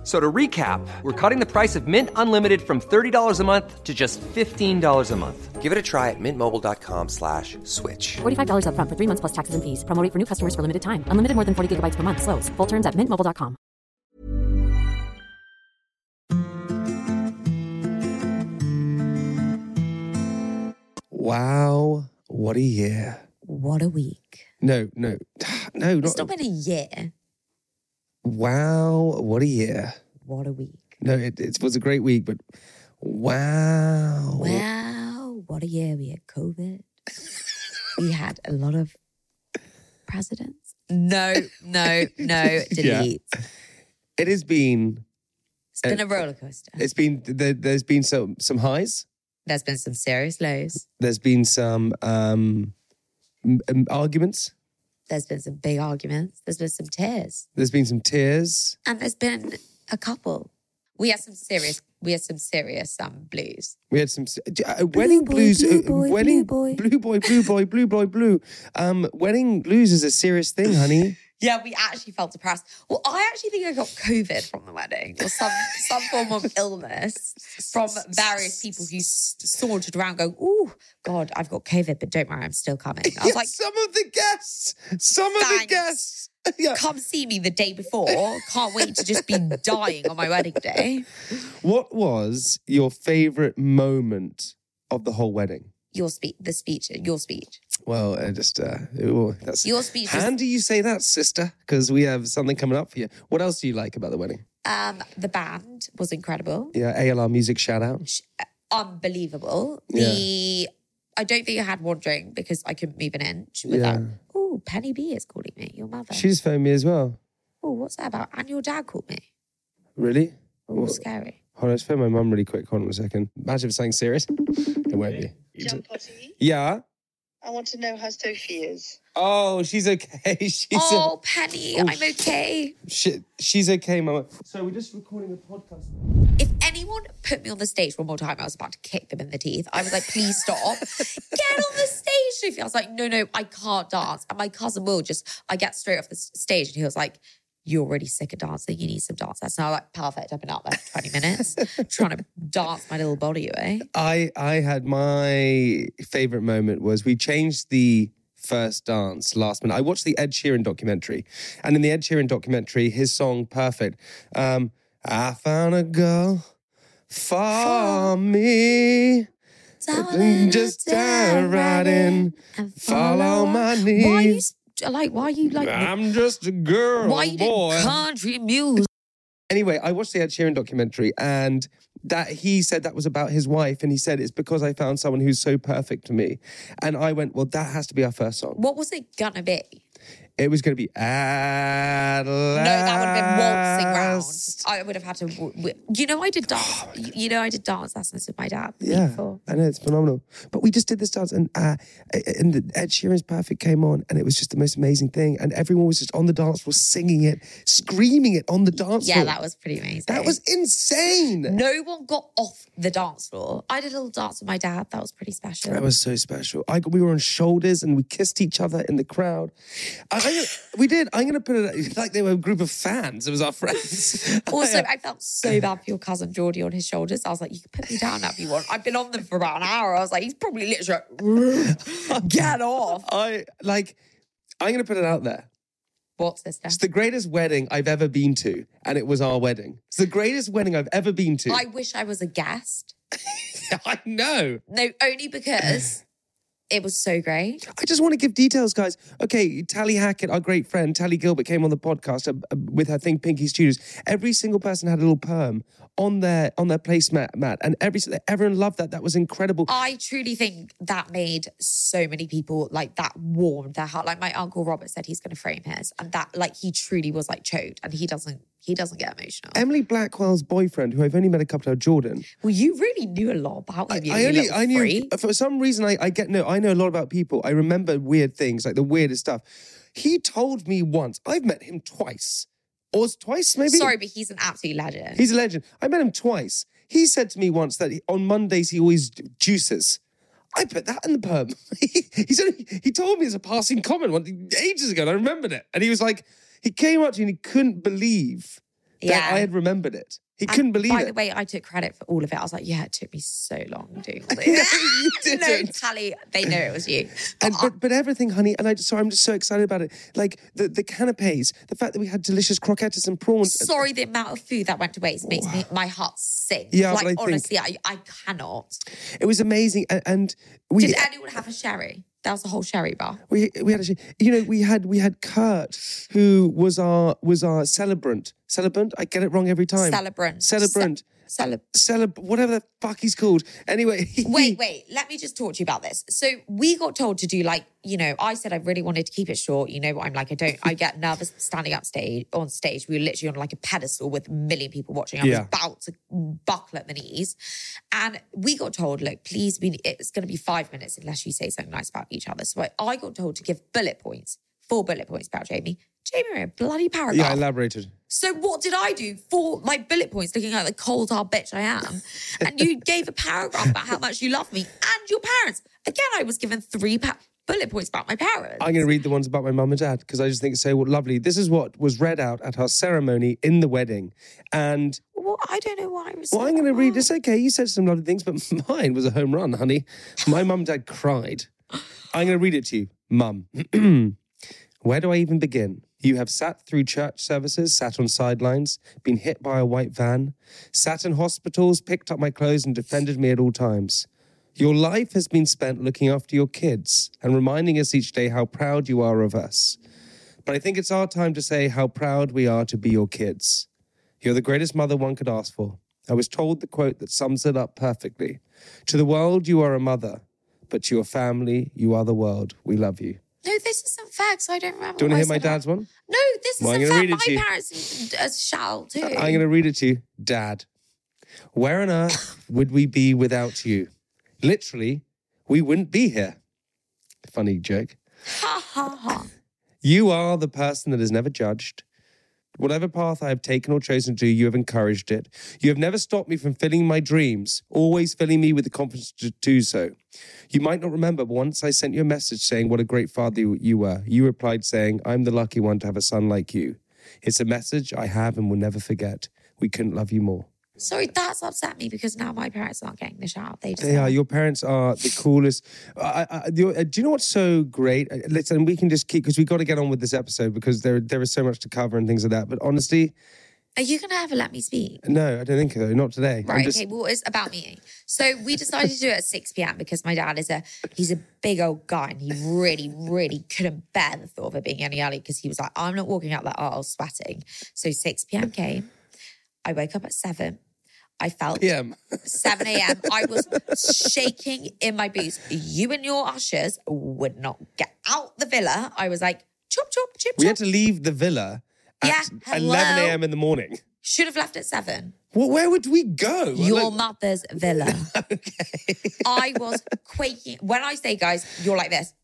F- So to recap, we're cutting the price of Mint Unlimited from $30 a month to just $15 a month. Give it a try at mintmobile.com slash switch. $45 upfront for three months plus taxes and fees. Promo rate for new customers for limited time. Unlimited more than 40 gigabytes per month. Slows. Full terms at mintmobile.com. Wow, what a year. What a week. No, no, no, It's not. not been a year. Wow, what a year. What a week. No, it, it was a great week, but wow. Wow, what a year. We had COVID. we had a lot of presidents. No, no, no, delete. It has been, It's been a roller coaster. it's been, there, there's been some, some highs. There's been some serious lows. There's been some um, arguments. There's been some big arguments. There's been some tears. There's been some tears. And there's been a couple. We had some serious, we had some serious um, blues. We had some uh, wedding boy, blues. blue uh, boy, wedding blue boy. blue boy, blue boy, blue boy, blue. Um, wedding blues is a serious thing, honey. Yeah, we actually felt depressed. Well, I actually think I got COVID from the wedding or some some form of illness from various people who sauntered around going, "Oh God, I've got COVID, but don't worry, I'm still coming." I was Yeah, like, some of the guests, some of the guests. Yeah. "Come see me the day before. Can't wait to just be dying on my wedding day." What was your favorite moment of the whole wedding? Your speech, the speech, your speech, Well, uh, just uh, oh, that's your speech. Was, How do you say that, sister? Because we have something coming up for you. What else do you like about the wedding? um, the band was incredible, Yeah, ALR music shout out. unbelievable. The I don't think I had one drink because I couldn't move an inch without. Yeah. Oh, Penny B is calling me. Your mother. She's phoned me as well. Oh, what's that about? And your dad called me. Really? Oh, What? scary. Hold on, let's phone my mum really quick. Hold on a second. Imagine if it's something serious. It won't be. John Potty, Yeah. I want to know how Sophie is. Oh, she's okay. She's oh, Penny, Oh, I'm okay. she, she's okay, mama. So we're just recording a podcast. If anyone put me on the stage one more time, I was about to kick them in the teeth. I was like, please stop. Get on the stage, Sophie. I was like, no, no, I can't dance. And my cousin Will just, I get straight off the stage and he was like, you're already sick of dancing. You need some dance lessons. And I like, perfect. I've been out there for 20 minutes trying to dance my little body away. I I had my favorite moment was we changed the first dance last minute. I watched the Ed Sheeran documentary, and in the Ed Sheeran documentary, his song "Perfect," um, I found a girl for me. Darling, Just dive right in, and follow my Why are you knees. s- like? Why are you like? I'm just a girl, why you boy. doing country music? Anyway, I watched the Ed Sheeran documentary and that he said that was about his wife. And he said, it's because I found someone who's so perfect to me. And I went, well, that has to be our first song. What was it gonna be? It was going to be At No, that would have been waltzing round. I would have had to. w- You know, I did dance. you know, I did dance lessons with my dad. Yeah, before. I know it's phenomenal. But we just did this dance, and uh, and the Ed Sheeran's "Perfect" came on, and it was just the most amazing thing. And everyone was just on the dance floor singing it, screaming it on the dance Yeah, floor. Yeah, that was pretty amazing. that was insane. No one got off the dance floor. I did a little dance with my dad. That was pretty special. That was so special. I we were on shoulders and we kissed each other in the crowd. I, We did. I'm going to put it like they were a group of fans. It was our friends. also, I felt so bad for your cousin Geordie on his shoulders. I was like, you can put me down if you want. I've been on them for about an hour. I was like, he's probably literally like, get off. I like. I'm going to put it out there. What, sister? It's the greatest wedding I've ever been to, and it was our wedding. It's the greatest wedding I've ever been to. I wish I was a guest. I know. No, only because it was so great. I just want to give details, guys. Okay, Tally Hackett, our great friend, Tally Gilbert, came on the podcast uh, uh, with her thing, Pinky Studios. Every single person had a little perm on their on their placemat, mat, and every everyone loved that. That was incredible. I truly think that made so many people like that warmed their heart. Like my uncle Robert said he's going to frame his, and that like he truly was like choked, and he doesn't he doesn't get emotional. Emily Blackwell's boyfriend, who I've only met a couple of, Jordan. well, you really knew a lot about him. you I only, I knew freak. for some reason I, I get no, I know a lot about people. I remember weird things, like the weirdest stuff. He told me once, I've met him twice. or twice maybe. Sorry, but he's an absolute legend. He's a legend. I met him twice. He said to me once that he, on Mondays he always juices. I put that in the perm. He's only, he told me as a passing comment one, ages ago, and I remembered it. And he was like, he came up to me and he couldn't believe that Yeah. I had remembered it. He And couldn't believe By it. By the way, I took credit for all of it. I was like, yeah, it took me so long doing all this. no, didn't. Tally, they know it was you. And, but, but everything, honey, and I just, sorry, I'm just so excited about it. Like the, the canapes, the fact that we had delicious croquettes and prawns. Sorry, the amount of food that went to waste makes me my heart sink. Yeah, like but I think- honestly, I, I cannot. It was amazing. And, and we, Did anyone have a sherry? That was the whole sherry bar. we we had a, you know we had we had Kurt who was our was our celebrant celebrant I get it wrong every time Celebrant. celebrant Celeb. celeb whatever the fuck he's called anyway Wait, wait. Let me just talk to you about this. So we got told to do like, you know, I said I really wanted to keep it short. You know what I'm like? I don't. I get nervous standing up stage on stage. We were literally on like a pedestal with a million people watching. I Yeah. was about to buckle at the knees, and we got told, look, please, we, it's going to be five minutes unless you say something nice about each other. So I, I got told to give bullet points, four bullet points about Jamie. Jamie a bloody paragraph. yeah I elaborated So what did I do for my bullet points, looking like the cold hard bitch I am? And you gave a paragraph about how much you love me and your parents. Again, I was given three pa- bullet points about my parents. I'm going to read the ones about my mum and dad because I just think it's so lovely this is what was read out at our ceremony in the wedding and well, I don't know why I was. well I'm going to read it's okay you said some lovely things but mine was a home run honey my mum and dad cried I'm going to read it to you mum Where do I even begin? You have sat through church services, sat on sidelines, been hit by a white van, sat in hospitals, picked up my clothes, and defended me at all times. Your life has been spent looking after your kids and reminding us each day how proud you are of us. But I think it's our time to say how proud we are to be your kids. You're the greatest mother one could ask for. I was told the quote that sums it up perfectly. To the world, you are a mother, but to your family, you are the world. We love you. No, this isn't facts. I don't remember. Do you want to hear my dad's one? No, this Well, I'm isn't it My parents uh, shall too. I'm going to read it to you. Dad, where on earth would we be without you? Literally, we wouldn't be here. Funny joke. Ha ha ha. You are the person that is never judged. Whatever path I have taken or chosen to do, you have encouraged it. You have never stopped me from filling my dreams, always filling me with the confidence to do so. You might not remember, but once I sent you a message saying what a great father you- you were. You replied saying, I'm the lucky one to have a son like you. It's a message I have and will never forget. We couldn't love you more. Sorry, that's upset me because now my parents aren't getting the shout. They just They are. Your parents are the coolest. I, I, uh, do you know what's so great? Uh, Listen, we can just keep because we got to get on with this episode because there there is so much to cover and things like that. But honestly, Are you going to ever let me speak? no, I don't think so. Not today. Right. just- Okay. Well, it's about me. So we decided to do it at six p.m. because my dad is a he's a big old guy and he really, really couldn't bear the thought of it being any early because he was like, I'm not walking out that aisle sweating. So six p.m. came. I woke up at seven. I felt PM. 7 a.m. I was shaking in my boots. You and your ushers would not get out the villa. I was like, chop, chop, chip, chop. We chop. had to leave the villa at Yeah, 11 a.m. in the morning. Should have left at seven. Well, where would we go? Your Like- mother's villa. Okay. I was quaking. When I say, guys, you're like this.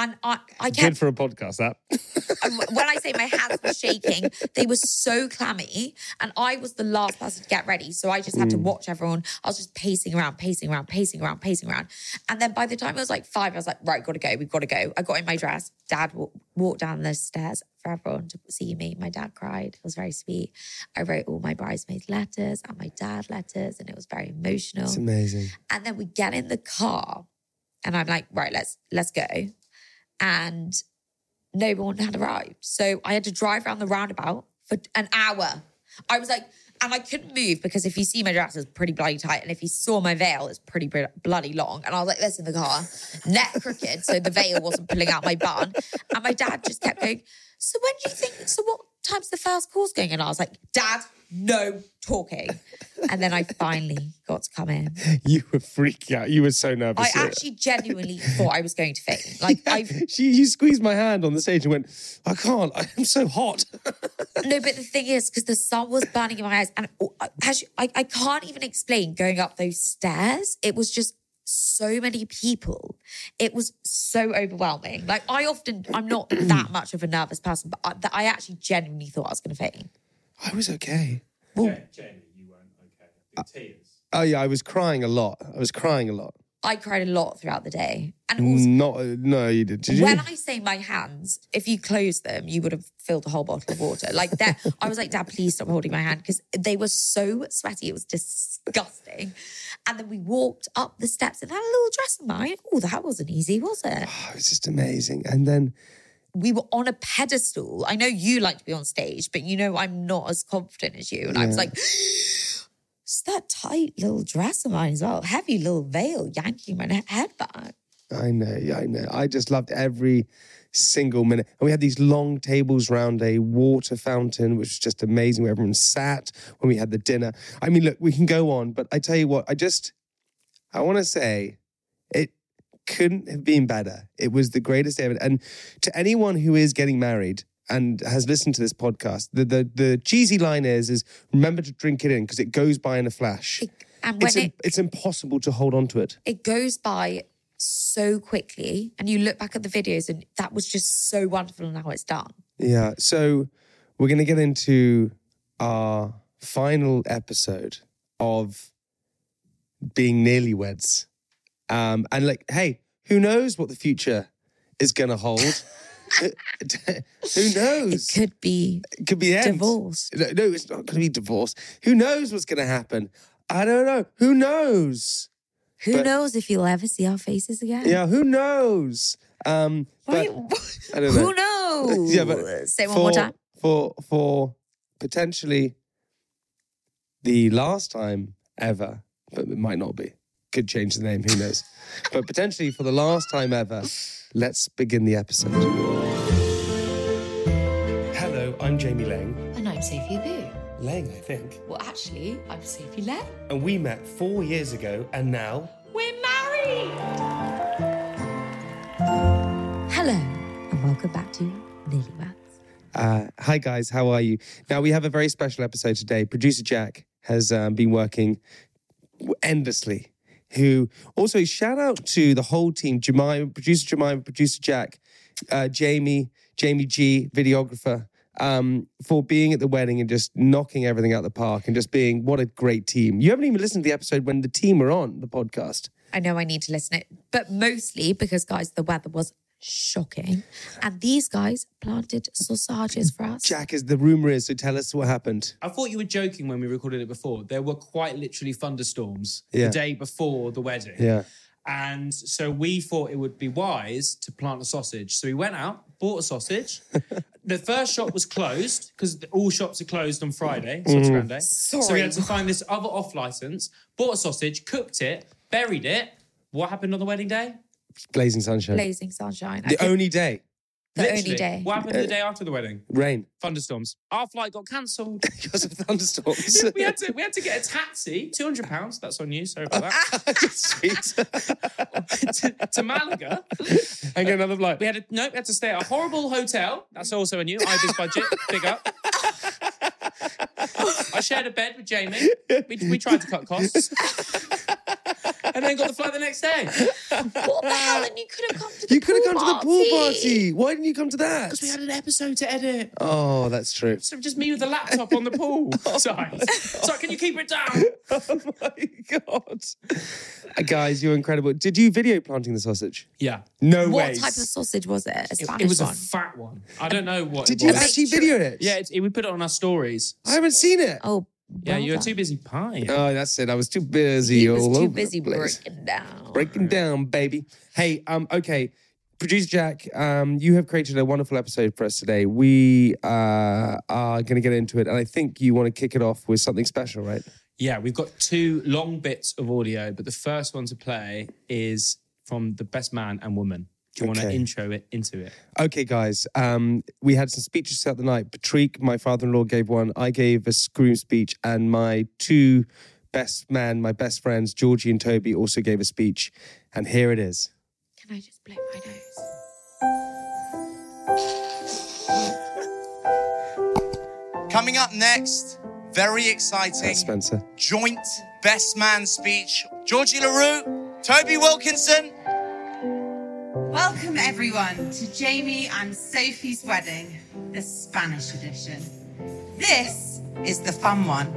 And I, I Good kept, for a podcast, that. when I say my hands were shaking, they were so clammy. And I was the last person to get ready. So I just had to Mm. watch everyone. I was just pacing around, pacing around, pacing around, pacing around. And then by the time it was like five, I was like, right, gotta go. We've got to go. I got in my dress. Dad wa- walked down the stairs for everyone to see me. My dad cried. It was very sweet. I wrote all my bridesmaids' letters and my dad letters, and it was very emotional. It's amazing. And then we get in the car, and I'm like, right, let's let's go. And no one had arrived, so I had to drive around the roundabout for an hour. I was like, and I couldn't move because if you see my dress, it's pretty bloody tight, and if you saw my veil, it's pretty bloody long. And I was like this in the car, neck crooked, so the veil wasn't pulling out my bun. And my dad just kept going. So when do you think? So what time's the first course going? And I was like, Dad, no talking. And then I finally got to come in. You were freaking out. You were so nervous. I actually genuinely thought I was going to faint. Like I she, you squeezed my hand on the stage and went, I can't. I'm so hot. no, but the thing is, because the sun was burning in my eyes, and as you, I, I can't even explain going up those stairs. It was just so many people. It was so overwhelming. Like I often, I'm not that much of a nervous person, but I, I actually genuinely thought I was going to faint. I was okay. Jamie, you weren't okay. The uh, tears. Oh yeah, I was crying a lot. I was crying a lot. I cried a lot throughout the day, and also Not uh, no, you did. Did you? when I say my hands, if you close them, you would have filled a whole bottle of water. Like that, I was like, Dad, please stop holding my hand because they were so sweaty. It was disgusting. And then we walked up the steps in that little dress of mine. Oh, that wasn't easy, was it? Oh, it was just amazing. And then We were on a pedestal. I know you like to be on stage, but you know I'm not as confident as you. And I was like, it's that tight little dress of mine as well. Heavy little veil yanking my he- head back. I know, yeah, I know. I just loved every single minute. And we had these long tables round a water fountain, which was just amazing, where everyone sat when we had the dinner. I mean, look, we can go on, but I tell you what, I just, I want to say it couldn't have been better. It was the greatest day ever. And to anyone who is getting married, and has listened to this podcast, the the, the cheesy line is is remember to drink it in because it goes by in a flash. And when It's, it, it's impossible to hold on to it. it goes by so quickly and you look back at the videos and that was just so wonderful and how it's done Yeah. So we're going to get into our final episode of being nearly weds. Um, and like, hey, who knows what the future is going to hold? who knows? it could be It could be end. divorce No, no, it's not going to be divorce. Who knows what's going to happen? I don't know. Who knows? who But- knows if you'll ever see our faces again Yeah, who knows? Um, but Wait, I don't know. who knows Yeah, but say one more for- time For for potentially the last time ever, but it might not be. Could change the name, who knows? but potentially for the last time ever, let's begin the episode. Hello, I'm Jamie Laing. And I'm Sophie Habboo. Laing, I think. Well, actually, I'm Sophie Laing. And we met four years ago, and now We're married! hello and welcome back to NearlyWeds Uh, hi guys, how are you? Now we have a very special episode today. Producer Jack has um, been working endlessly. Who also shout out to the whole team: Jemima, producer Jemima, producer Jack, uh, Jamie, Jamie G, videographer, um, for being at the wedding and just knocking everything out of the park and just being what a great team. You haven't even listened to the episode when the team were on the podcast. I know I need to listen it but mostly because guys the weather was shocking and these guys planted sausages for us Jack, is the rumor is, so tell us what happened. I thought you were joking when we recorded it before. There were quite literally thunderstorms Yeah. the day before the wedding. Yeah. And so we thought it would be wise to plant a sausage. So we went out, bought a sausage. the first shop was closed because all shops are closed on Friday, Sauce mm. Grande. So we had to find this other off license, bought a sausage, cooked it, buried it. What happened on the wedding day? Blazing sunshine. blazing sunshine the only day. the Literally. only day What happened the day after the wedding? Rain. Thunderstorms. Our flight got cancelled. Because of thunderstorms. we had to we had to get a taxi, two hundred pounds. That's on you. Sorry about that. Sweet. to, to Malaga. and get another flight. We had a no. We had to stay at a horrible hotel. That's also a new Ibis budget. Big up. I shared a bed with Jamie. We, we tried to cut costs. And then got the flight the next day. what the hell and you could have come to the You could have pool come to the pool party. Why didn't you come to that? Because we had an episode to edit. Oh, that's true. So just me with the laptop on the pool side. Sorry, can you keep it down? oh my god, Uh, guys, you're incredible. Did you video planting the sausage? Yeah. No way. what way. type of sausage was it a It, Spanish it was one a fat one. I don't know what. Did it you was. actually video it? Yeah, it, it, we put it on our stories. I haven't seen it. oh Yeah, you were too busy pie. Oh, that's it. I was too busy. he was all too over busy the place. breaking down breaking down, baby. Hey, um, okay. Producer Jack, um, you have created a wonderful episode for us today. We uh, are going to get into it, and I think you want to kick it off with something special, right? Yeah, we've got two long bits of audio, but the first one to play is from the best man and woman. Do you want to intro it into it? Okay, guys. Um, we had some speeches throughout the night. Patrick, my father-in-law, gave one. I gave a scream speech, and my two best man, my best friends, Georgie and Toby, also gave a speech. And here it is. can I just blow my nose Coming up next, very exciting That's Spencer. joint best man speech. Georgie LaRue Toby Wilkinson. Welcome, everyone, to Jamie and Sophie's wedding, the Spanish edition. This is the fun one.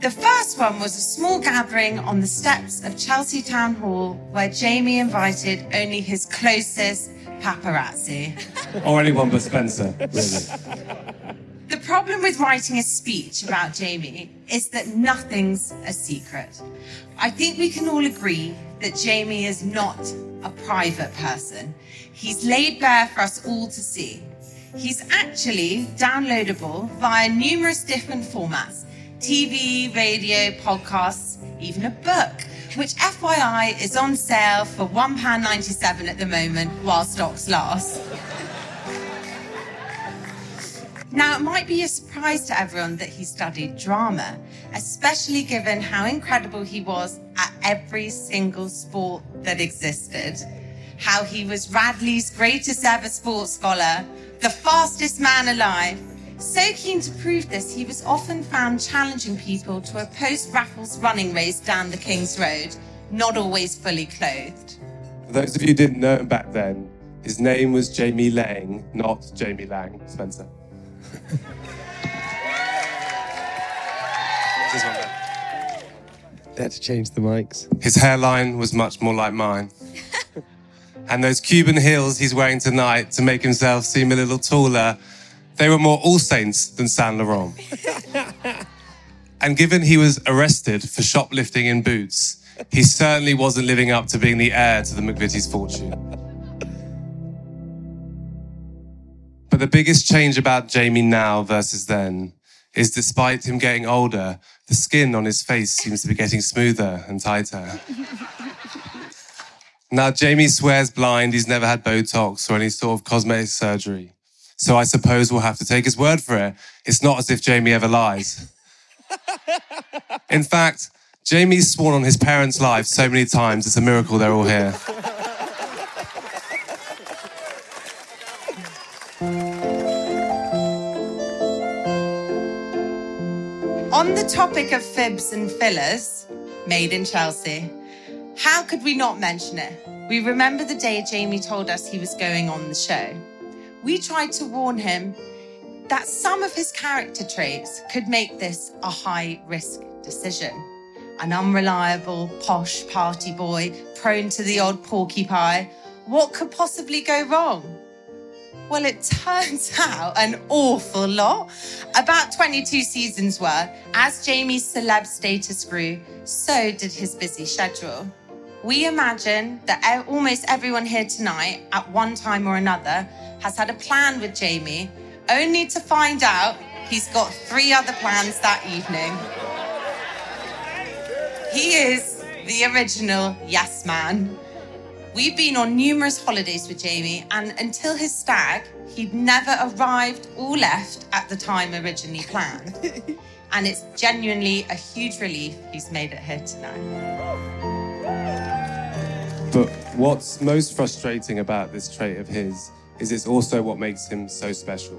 The first one was a small gathering on the steps of Chelsea Town Hall where Jamie invited only his closest paparazzi. Or anyone but Spencer, really. The problem with writing a speech about Jamie is that nothing's a secret. I think we can all agree that Jamie is not a private person. He's laid bare for us all to see. He's actually downloadable via numerous different formats TV, radio, podcasts, even a book, which FYI is on sale for £1.97 at the moment while stocks last. Now, it might be a surprise to everyone that he studied drama, especially given how incredible he was at every single sport that existed. How he was Radley's greatest ever sports scholar, the fastest man alive. So keen to prove this, he was often found challenging people to a post Raffles running race down the King's Road, not always fully clothed. For those of you who didn't know him back then, his name was Jamie Lang, not Jamie Lang, Spencer. They had to change the mics. His hairline was much more like mine. and those Cuban heels he's wearing tonight to make himself seem a little taller, they were more All Saints than Saint Laurent. and given he was arrested for shoplifting in boots, he certainly wasn't living up to being the heir to the McVitie's fortune. The biggest change about Jamie now versus then is despite him getting older, the skin on his face seems to be getting smoother and tighter. now, Jamie swears blind he's never had Botox or any sort of cosmetic surgery. So I suppose we'll have to take his word for it. It's not as if Jamie ever lies. In fact, Jamie's sworn on his parents' lives so many times, it's a miracle they're all here. On the topic of fibs and fillers, made in Chelsea, how could we not mention it? We remember the day Jamie told us he was going on the show. We tried to warn him that some of his character traits could make this a high risk decision. An unreliable, posh party boy, prone to the odd porcupine. What could possibly go wrong? Well, it turns out an awful lot. About 22 seasons were. As Jamie's celeb status grew, so did his busy schedule. We imagine that almost everyone here tonight, at one time or another, has had a plan with Jamie, only to find out he's got three other plans that evening. He is the original yes man. We've been on numerous holidays with Jamie, and until his stag, he'd never arrived or left at the time originally planned. and it's genuinely a huge relief he's made it here tonight. But what's most frustrating about this trait of his is it's also what makes him so special.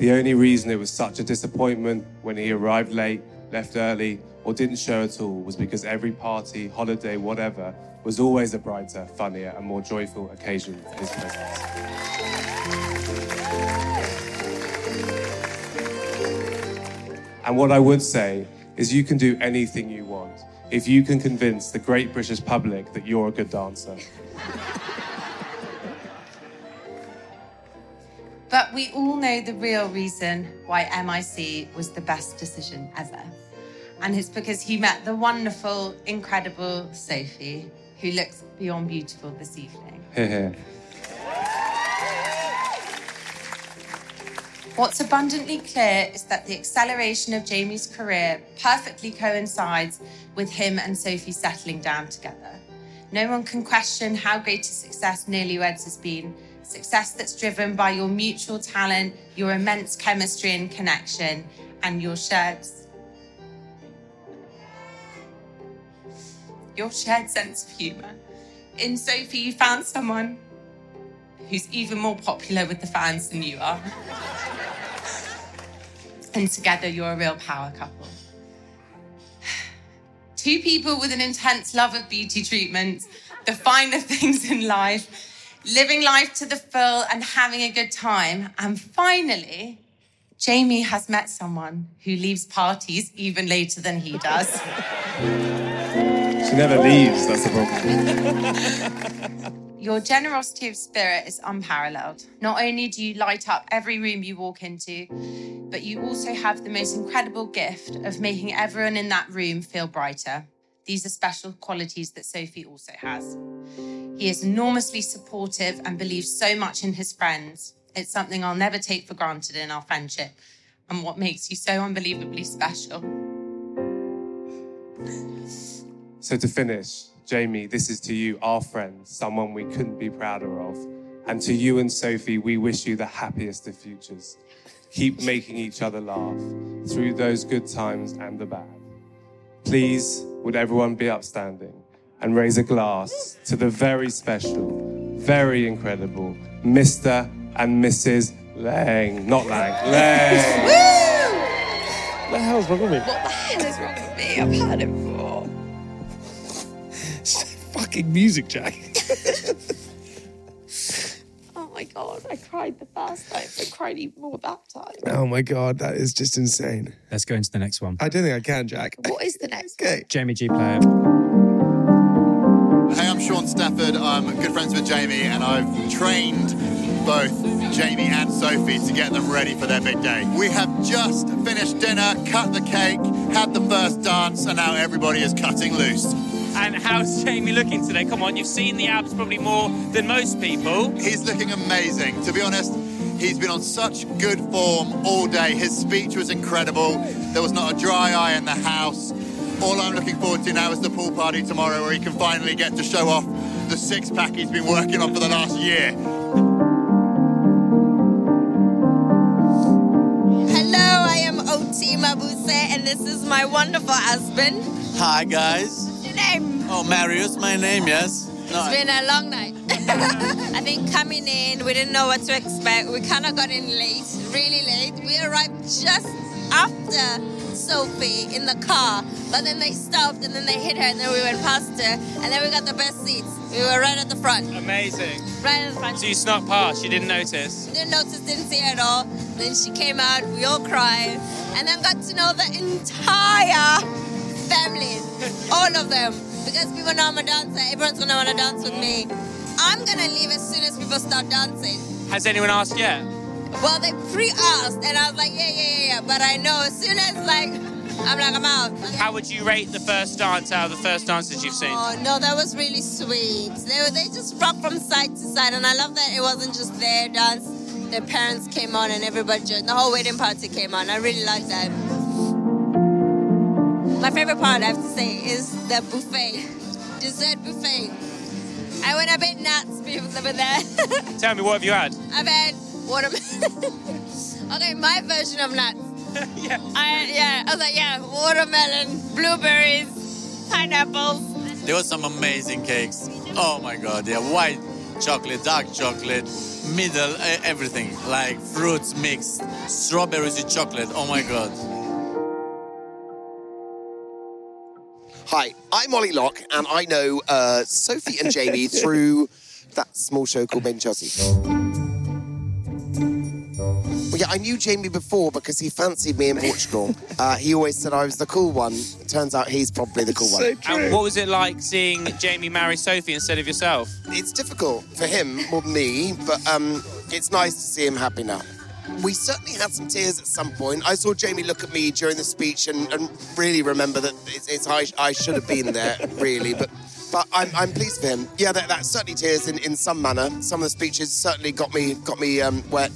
The only reason it was such a disappointment when he arrived late, left early, or didn't show at all was because every party, holiday, whatever, was always a brighter, funnier, and more joyful occasion for his presence. And what I would say is you can do anything you want if you can convince the great British public that you're a good dancer. But we all know the real reason why MIC was the best decision ever. And it's because he met the wonderful, incredible Sophie, who looks beyond beautiful this evening. What's abundantly clear is that the acceleration of Jamie's career perfectly coincides with him and Sophie settling down together. No one can question how great a success NearlyWeds has been. Success that's driven by your mutual talent, your immense chemistry and connection, and your shared your shared sense of humour. In Sophie, you found someone who's even more popular with the fans than you are. and together, you're a real power couple. Two people with an intense love of beauty treatments, the finer things in life, living life to the full and having a good time. And finally, Jamie has met someone who leaves parties even later than he does. She never leaves, that's the problem. Your generosity of spirit is unparalleled. Not only do you light up every room you walk into, but you also have the most incredible gift of making everyone in that room feel brighter. These are special qualities that Sophie also has. He is enormously supportive and believes so much in his friends. It's something I'll never take for granted in our friendship and what makes you so unbelievably special. So to finish, Jamie, this is to you, our friend, someone we couldn't be prouder of. And to you and Sophie, we wish you the happiest of futures. Keep making each other laugh through those good times and the bad. Please, would everyone be upstanding and raise a glass to the very special, very incredible Mr. and Mrs. Lang. Not Lang, Lang. What the hell's wrong with me? What the hell is wrong with me? I've heard it before. Fucking music, Jack. Oh my god, I cried the first time. I cried even more that time. Oh my god, that is just insane. Let's go into the next one. I don't think I can, Jack. What is the next Okay. Jamie G player. Hey, I'm Sean Stafford. I'm good friends with Jamie, and I've trained both Jamie and Sophie to get them ready for their big day. We have just finished dinner, cut the cake, had the first dance, and now everybody is cutting loose. And how's Jamie looking today? Come on, you've seen the abs probably more than most people. He's looking amazing. To be honest, he's been on such good form all day. His speech was incredible. There was not a dry eye in the house. All I'm looking forward to now is the pool party tomorrow where he can finally get to show off the six pack he's been working on for the last year. Hello, I am Oti Mabuse, and this is my wonderful husband. Hi guys. What's your name? Oh, Marius, my name. Yes. No, It's been a long night. I think coming in, we didn't know what to expect. We kind of got in late, really late. We arrived just after Sophie in the car, but then they stopped and then they hit her, and then we went past her, and then we got the best seats. We were right at the front, Amazing. right at the front. So you snuck past, you didn't notice. Didn't notice, didn't see her at all. Then she came out, we all cried, and then got to know the entire family, all of them. Because people know I'm a dancer, everyone's gonna wanna dance with me. I'm gonna leave as soon as people start dancing. Has anyone asked yet? Well, they pre-asked, and I was like, yeah, yeah, yeah, yeah. But I know as soon as like, I'm like, I'm out. How would you rate the first dance out of the first dances you've seen? Oh no, that was really sweet. They were, they just rocked from side to side, and I love that it wasn't just their dance. Their parents came on, and everybody, joined. the whole wedding party came on. I really liked that. My favorite part, I have to say, is the buffet, dessert buffet. I went a bit nuts people over there. Tell me, what have you had? I've had watermelon. okay, my version of nuts. yeah. I, yeah, I was like, yeah, watermelon, blueberries, pineapples. There were some amazing cakes. Oh my god, yeah, white chocolate, dark chocolate, middle, everything like fruits mixed, strawberries with chocolate. Oh my god. Hi, I'm Ollie Locke, and I know uh, Sophie and Jamie through that small show called Made in Chelsea. Well, yeah, I knew Jamie before because he fancied me in Portugal. Uh, he always said I was the cool one. Turns out he's probably the cool one. And what was it like seeing Jamie marry Sophie instead of yourself? It's difficult for him more than me, but um, it's nice to see him happy now. We certainly had some tears at some point. I saw Jamie look at me during the speech and, and really remember that it's, it's I, I should have been there, really, but but I'm, I'm pleased for him. Yeah, that, that's certainly tears in, in some manner. Some of the speeches certainly got me got me um, wet.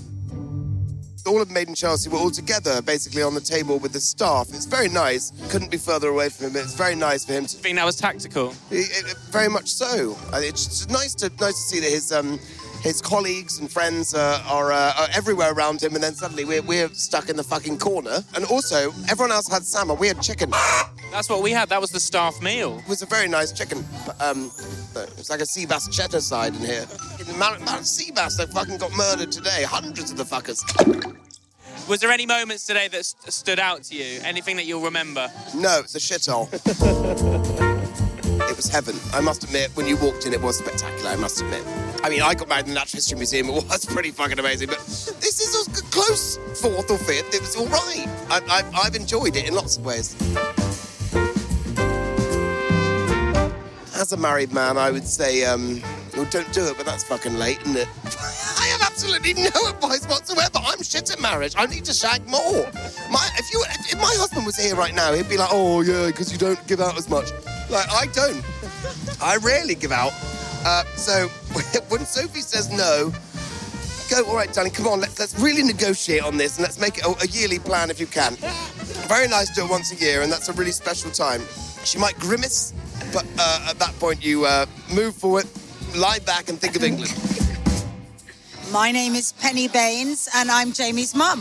All of Made in Chelsea were all together, basically on the table with the staff. It's very nice. Couldn't be further away from him. It's very nice for him to. I think that was tactical. It- it- very much so. Uh, It's just nice to nice to see that his um, his colleagues and friends uh, are, uh, are everywhere around him, and then suddenly we're, we're stuck in the fucking corner. And also, everyone else had salmon. We had chicken. That's what we had. That was the staff meal. It was a very nice chicken. But, um, it's like a sea bass cheddar side in here. In the amount, amount sea bass that fucking got murdered today. Hundreds of the fuckers. Was there any moments today that st- stood out to you? Anything that you'll remember? No, it's a shithole. it was heaven. I must admit, when you walked in, it was spectacular. I must admit. I mean, I got married in the Natural History Museum. It was pretty fucking amazing. But this is a close fourth or fifth. It was all right. I, I, I've enjoyed it in lots of ways. As a married man, I would say, um, well, don't do it, but that's fucking late, isn't it? I have absolutely no advice whatsoever. I'm shit at marriage. I need to shag more. My, if you, if, if my husband was here right now, he'd be like, "Oh yeah, because you don't give out as much." Like I don't. I rarely give out. Uh, so when Sophie says no, go. All right, darling, come on. Let's let's really negotiate on this and let's make it a, a yearly plan if you can. Very nice to do it once a year, and that's a really special time. She might grimace, but uh, at that point you uh, move forward, lie back, and think of England. My name is Penny Baines, and I'm Jamie's mum.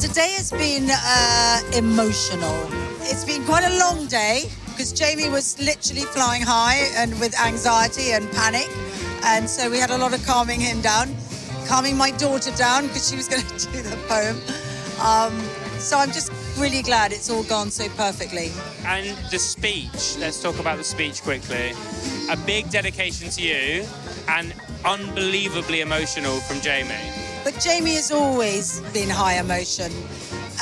Today has been uh, emotional. It's been quite a long day because Jamie was literally flying high and with anxiety and panic. And so we had a lot of calming him down, calming my daughter down because she was going to do the poem. Um, so I'm just really glad it's all gone so perfectly. And the speech, let's talk about the speech quickly. A big dedication to you and unbelievably emotional from Jamie. But Jamie has always been high emotion.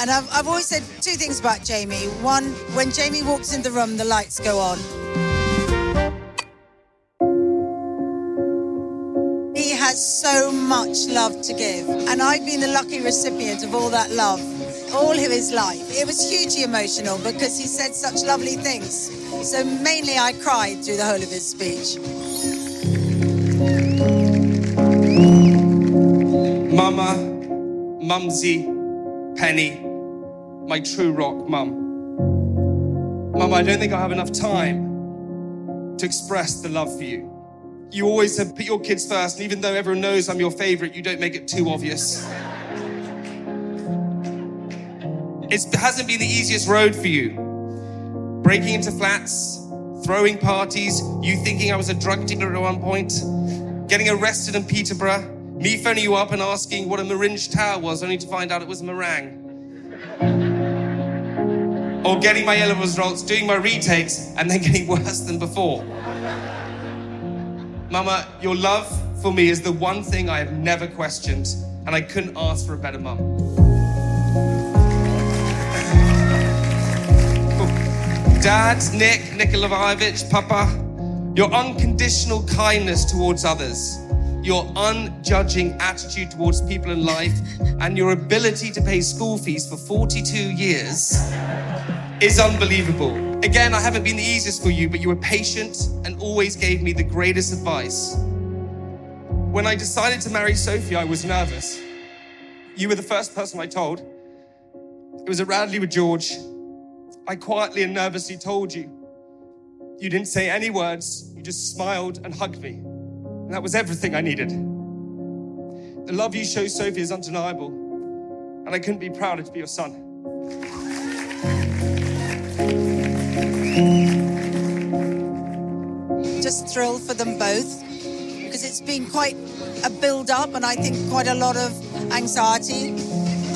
And I've, I've always said two things about Jamie. One, when Jamie walks in the room, the lights go on. He has so much love to give. And I've been the lucky recipient of all that love all of his life. It was hugely emotional because he said such lovely things. So mainly I cried through the whole of his speech. Mama, Mumsy, Penny, my true rock mum. Mum, I don't think I have enough time to express the love for you. You always have put your kids first, and even though everyone knows I'm your favorite, you don't make it too obvious. It hasn't been the easiest road for you. Breaking into flats, throwing parties, you thinking I was a drug dealer at one point, getting arrested in Peterborough, me phoning you up and asking what a Maringe Tower was, only to find out it was meringue. Or getting my A-level results, doing my retakes, and then getting worse than before. Mama, your love for me is the one thing I have never questioned, and I couldn't ask for a better mum. Dad, Nick, Nikola Ivich, Papa, your unconditional kindness towards others, your unjudging attitude towards people in life, and your ability to pay school fees for 42 years is unbelievable. Again, I haven't been the easiest for you, but you were patient and always gave me the greatest advice. When I decided to marry Sophie, I was nervous. You were the first person I told. It was at Radley with George. I quietly and nervously told you. You didn't say any words, you just smiled and hugged me. And that was everything I needed. The love you show Sophie is undeniable, and I couldn't be prouder to be your son. Just thrilled for them both because it's been quite a build up and I think quite a lot of anxiety.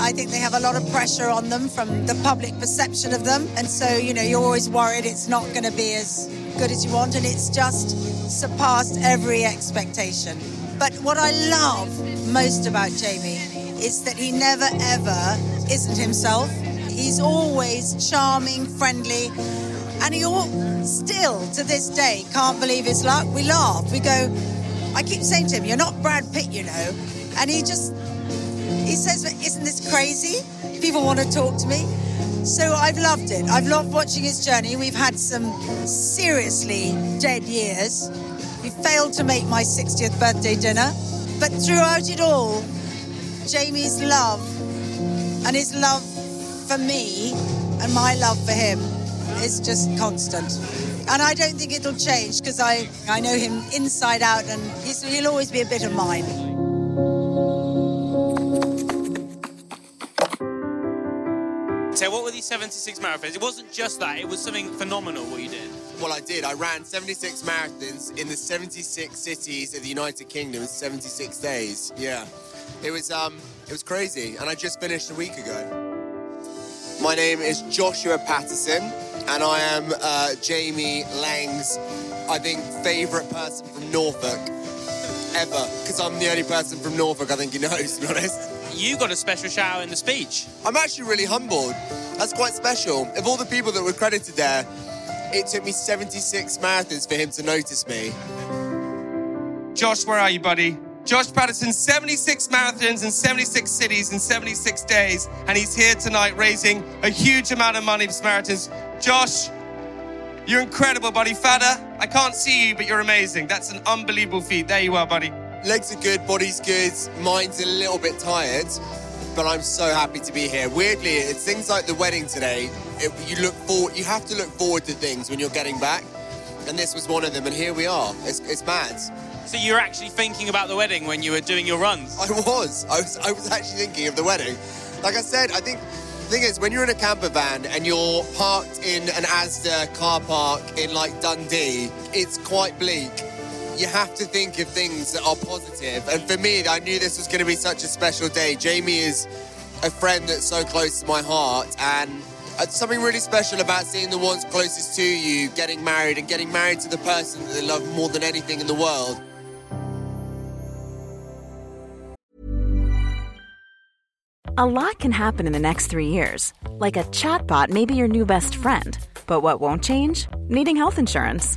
I think they have a lot of pressure on them from the public perception of them. And so, you know, you're always worried it's not going to be as good as you want. And it's just surpassed every expectation. But what I love most about Jamie is that he never ever isn't himself. He's always charming, friendly, and he all, still to this day can't believe his luck. We laugh. We go, I keep saying to him, You're not Brad Pitt, you know. And he just he says, Isn't this crazy? People want to talk to me. So I've loved it. I've loved watching his journey. We've had some seriously dead years. We failed to make my 60th birthday dinner. But throughout it all, Jamie's love and his love for me and my love for him is just constant. And I don't think it'll change because I, I know him inside out and he'll always be a bit of mine. What were these 76 marathons? It wasn't just that, it was something phenomenal what you did. Well, I did. I ran 76 marathons in the 76 cities of the United Kingdom in 76 days. Yeah. It was, um, It was crazy, and I just finished a week ago. My name is Joshua Patterson, and I am uh, Jamie Laing's, I think, favourite person from Norfolk ever, because I'm the only person from Norfolk I think he knows, to be honest. You got a special shout out in the speech. I'm actually really humbled. That's quite special. Of all the people that were credited there, it took me 76 marathons for him to notice me. Josh, where are you, buddy? Josh Patterson, 76 marathons in 76 cities in 76 days, and he's here tonight raising a huge amount of money for Samaritans. Josh, you're incredible, buddy. Fada, I can't see you, but you're amazing. That's an unbelievable feat. There you are, buddy. Legs are good, body's good, mind's a little bit tired, but I'm so happy to be here. Weirdly, it's things like the wedding today. It, you look forward. You have to look forward to things when you're getting back, and this was one of them. And here we are. It's, it's mad. So you were actually thinking about the wedding when you were doing your runs? I was. I was. I was actually thinking of the wedding. Like I said, I think the thing is when you're in a camper van and you're parked in an Asda car park in like Dundee, it's quite bleak. You have to think of things that are positive. And for me, I knew this was going to be such a special day. Jamie is a friend that's so close to my heart, and it's something really special about seeing the ones closest to you getting married and getting married to the person that they love more than anything in the world. A lot can happen in the next three years. Like a chatbot may be your new best friend. But what won't change? Needing health insurance.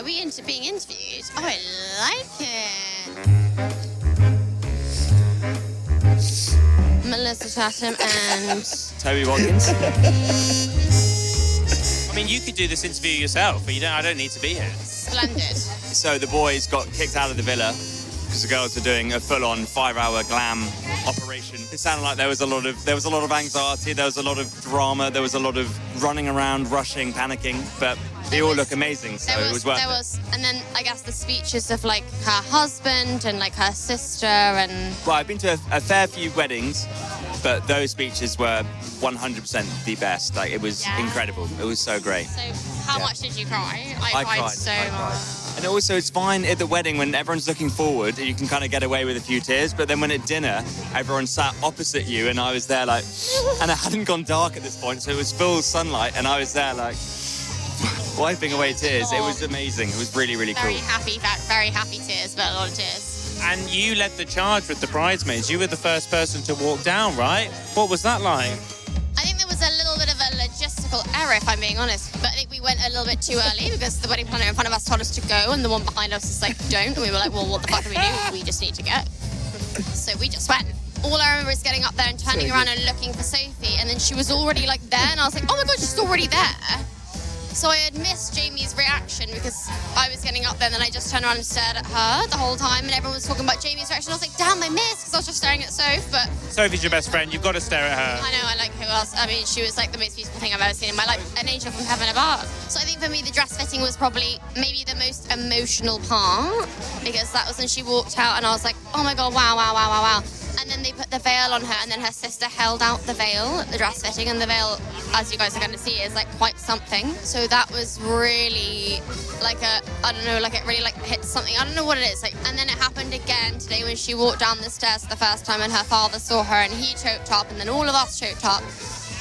Are we into being interviewed? Oh, I like it. Melissa Chatham and Toby Watkins. I mean, you could do this interview yourself, but you don't. I don't need to be here. Splendid. So the boys got kicked out of the villa because the girls were doing a full-on five-hour glam operation. It sounded like there was a lot of there was a lot of anxiety, there was a lot of drama, there was a lot of running around, rushing, panicking, but they all look amazing, so was, it was worth there it. was, and then I guess the speeches of like her husband and like her sister and Well, I've been to a, a fair few weddings, but those speeches were 100% the best. Like it was Yeah. incredible. It was so great. so. How Yeah. much did you cry? I, I cried, cried, so I much. And also, it's fine at the wedding when everyone's looking forward, you can kind of get away with a few tears. But then when at dinner, everyone sat opposite you, and I was there like, and it hadn't gone dark at this point, so it was full sunlight, and I was there like, wiping away tears. It was oh. amazing. It was really, really Very cool. Very happy, ve- very happy tears, but a lot of tears. And you led the charge with the bridesmaids. You were the first person to walk down, right? What was that like? I think there was a little bit of a logistical error, if I'm being honest. But I think we went a little bit too early because the wedding planner in front of us told us to go, and the one behind us was like, "Don't." And we were like, "Well, what the fuck do we do? We just need to go." So we just went. All I remember is getting up there and turning around and looking for Sophie, and then she was already like there, and I was like, "Oh my god, she's already there." So I had missed Jamie's reaction because I was getting up there and then I just turned around and stared at her the whole time and everyone was talking about Jamie's reaction. I was like, damn, I missed because I was just staring at Soph. But Sophie's your best friend. You've got to stare at her. I know, I like who else. I mean, she was like the most beautiful thing I've ever seen in my life. An angel from heaven above. So I think for me, the dress fitting was probably maybe the most emotional part because that was when she walked out and I was like, oh my God, wow, wow, wow, wow, wow. And then they put the veil on her and then her sister held out the veil, the dress fitting, and the veil, as you guys are going to see, is like quite something. So that was really like a, I don't know, like it really like hit something. I don't know what it is. Like, and then it happened again today when she walked down the stairs the first time and her father saw her and he choked up and then all of us choked up.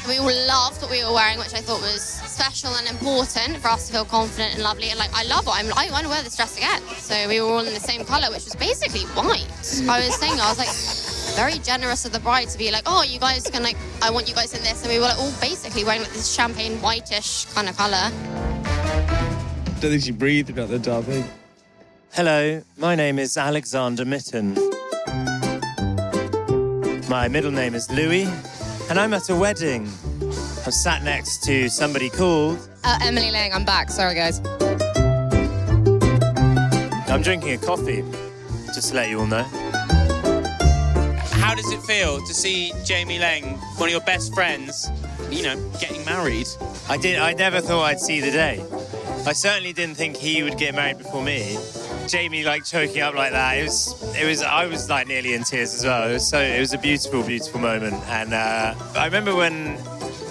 And we all loved what we were wearing, which I thought was special and important for us to feel confident and lovely. And like, I love it. I'm, I want to wear this dress again. So we were all in the same colour, which was basically white. I was saying, I was like, very generous of the bride to be like, oh, you guys can like, I want you guys in this, and we were like, all basically wearing like this champagne whitish kind of color. Don't think she breathed about the derby. Hello, my name is Alexander Mytton. My middle name is Louis, and I'm at a wedding. I'm sat next to somebody called. Uh, Emily Laing, I'm back. Sorry, guys. I'm drinking a coffee, just to let you all know. How does it feel to see Jamie Laing, one of your best friends, you know, getting married? I did. I never thought I'd see the day. I certainly didn't think he would get married before me. Jamie like choking up like that. It was. It was. I was like nearly in tears as well. It was so. It was a beautiful, beautiful moment. And uh, I remember when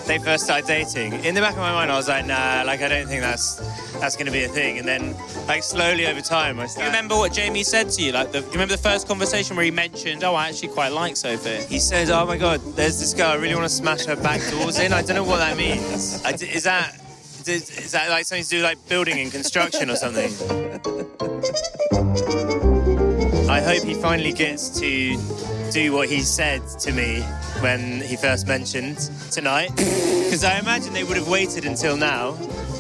they first started dating. In the back of my mind, I was like, nah. Like I don't think that's that's going to be a thing. And then like slowly over time, I Do you remember what Jamie said to you? Like, the, do you remember the first conversation where he mentioned, "Oh, I actually quite like Sophie." He said, "Oh my God, there's this girl. I really want to smash her back doors in. I don't know what that means. I d- Is that is, is that like something to do with like building and construction or something?" I hope he finally gets to do what he said to me when he first mentioned tonight, because I imagine they would have waited until now,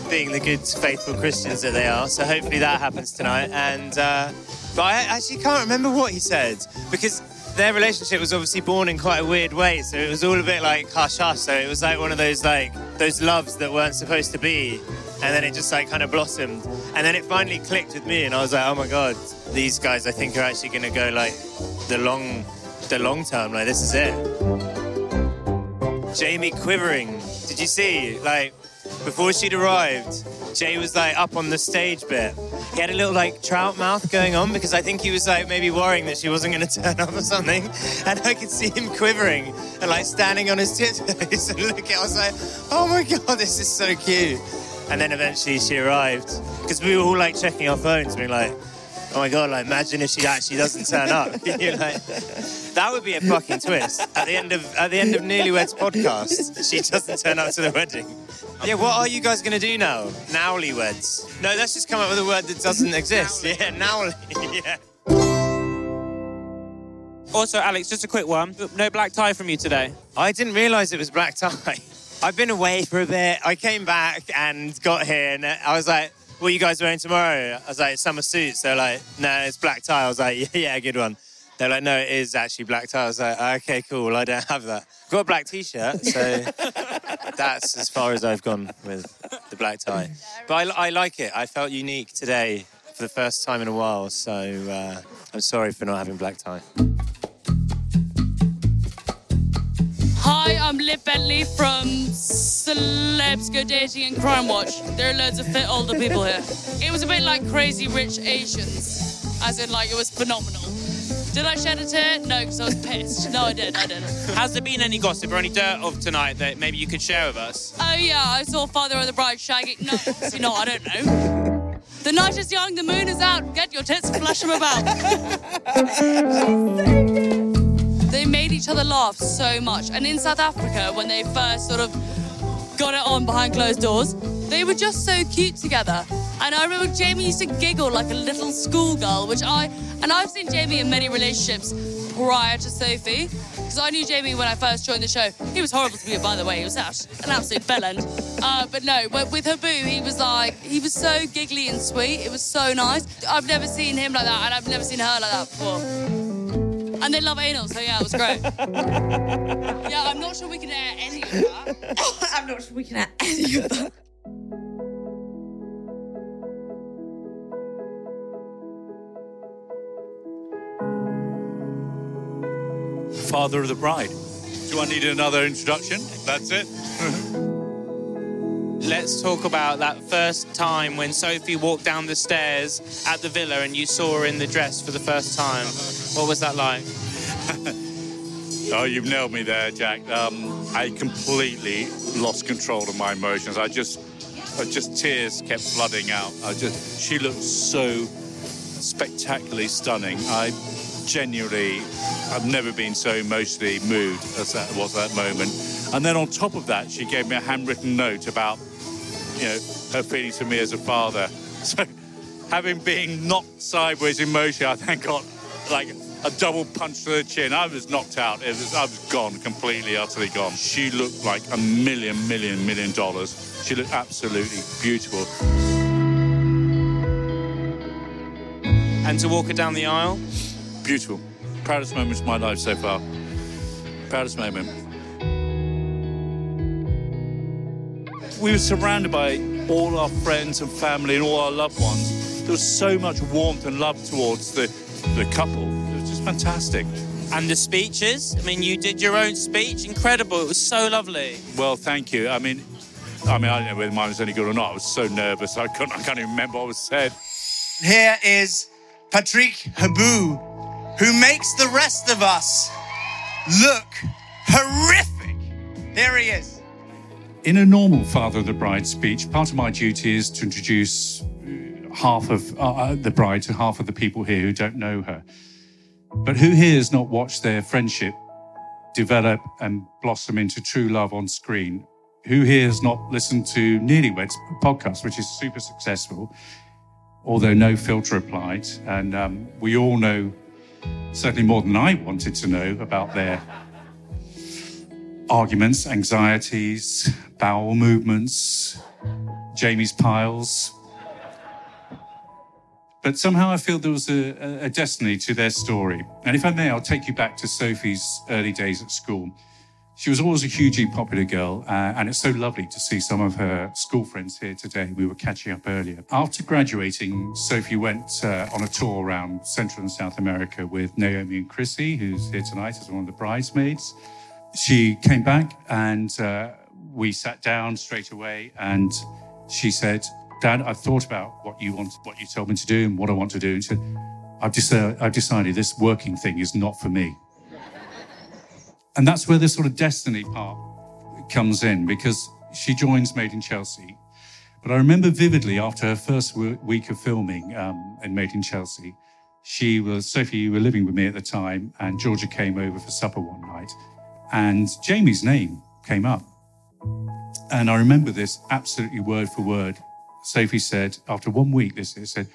being the good, faithful Christians that they are. So hopefully that happens tonight. And uh, but I actually can't remember what he said because their relationship was obviously born in quite a weird way. So it was all a bit like hush hush. So it was like one of those like those loves that weren't supposed to be. And then it just like kind of blossomed. And then it finally clicked with me and I was like, oh my God, these guys I think are actually gonna go like the long the long term, like this is it. Jamie quivering. Did you see? Like before she'd arrived, Jay was like up on the stage bit. He had a little like trout mouth going on because I think he was like maybe worrying that she wasn't going to turn up or something. And I could see him quivering and like standing on his tiptoes and looking. I was like, oh my god, this is so cute. And then eventually she arrived because we were all like checking our phones, being like, oh my god, like imagine if she actually doesn't turn up. You're like, that would be a fucking twist. At the end of at the end of NearlyWeds podcast, she doesn't turn up to the wedding. Yeah, what are you guys gonna do now? Nowlyweds. No, let's just come up with a word that doesn't exist. Yeah, nowly. yeah. Also, Alex, just a quick one. No black tie from you today. I didn't realise it was black tie. I've been away for a bit. I came back and got here, and I was like, "What are you guys wearing tomorrow?" I was like, "Summer suits." They're like, "No, it's black tie." I was like, "Yeah, yeah, good one." They're like, "No, it is actually black tie." I was like, "Okay, cool. I don't have that. I've got a black t-shirt, so that's as far as I've gone with the black tie." But I, I like it. I felt unique today for the first time in a while, so uh, I'm sorry for not having black tie. Hi, I'm Liv Bentley from Celebs Go Dating and Crime Watch. There are loads of fit older people here. It was a bit like Crazy Rich Asians, as in like it was phenomenal. Did I shed a tear? No, because I was pissed. No, I didn't. I did. Has there been any gossip or any dirt of tonight that maybe you could share with us? Oh yeah, I saw Father of the Bride shagging. No, obviously not. I don't know. The night is young, the moon is out. Get your tits, flash them about. each other laugh so much. And in South Africa, when they first sort of got it on behind closed doors, they were just so cute together. And I remember Jamie used to giggle like a little schoolgirl, which I, and I've seen Jamie in many relationships prior to Sophie, because I knew Jamie when I first joined the show. He was horrible to me, by the way. He was an absolute bellend. Uh, but no, with Habboo, he was like, he was so giggly and sweet. It was so nice. I've never seen him like that, and I've never seen her like that before. And they love anal, so yeah, it was great. yeah, I'm not sure we can air any of that. I'm not sure we can air any of that. Father of the bride. Do I need another introduction? That's it. Let's talk about that first time when Sophie walked down the stairs at the villa and you saw her in the dress for the first time. What was that like? Oh, you've nailed me there, Jack. Um, I completely lost control of my emotions. I just, I just tears kept flooding out. I just, she looked so spectacularly stunning. I genuinely, I've never been so emotionally moved as that was that moment. And then on top of that, she gave me a handwritten note about, you know, her feelings for me as a father. So, having been knocked sideways in motion, I then got like a double punch to the chin. I was knocked out. It was, I was gone, completely, utterly gone. She looked like a million, million, million dollars. She looked absolutely beautiful. And to walk her down the aisle? Beautiful. Proudest moment of my life so far. Proudest moment. We were surrounded by all our friends and family and all our loved ones. There was so much warmth and love towards the, the couple. It was just fantastic. And the speeches? I mean, you did your own speech. Incredible. It was so lovely. Well, thank you. I mean, I mean, I don't know whether mine was any good or not. I was so nervous. I couldn't. I can't even remember what was said. Here is Patrick Habboo, who makes the rest of us look horrific. There he is. In a normal Father of the Bride speech, part of my duty is to introduce uh, half of uh, uh, the bride to half of the people here who don't know her. But who here has not watched their friendship develop and blossom into true love on screen? Who here has not listened to NearlyWeds podcast, which is super successful, although no filter applied? And um, we all know, certainly more than I wanted to know, about their arguments, anxieties, bowel movements, Jamie's piles. But somehow I feel there was a, a destiny to their story. And if I may, I'll take you back to Sophie's early days at school. She was always a hugely popular girl, uh, and it's so lovely to see some of her school friends here today. We were catching up earlier. After graduating, Sophie went uh, on a tour around Central and South America with Naomi and Chrissy, who's here tonight as one of the bridesmaids. She came back and uh, we sat down straight away, and she said, "Dad, I've thought about what you want, what you told me to do, and what I want to do." And she said, "I've, deci- I've decided this working thing is not for me." And that's where the sort of destiny part comes in because she joins Made in Chelsea. But I remember vividly after her first week of filming um, in Made in Chelsea, she was, Sophie, you were living with me at the time, and Georgia came over for supper one night, and Jamie's name came up. And I remember this absolutely word for word. Sophie said, after one week, this it said,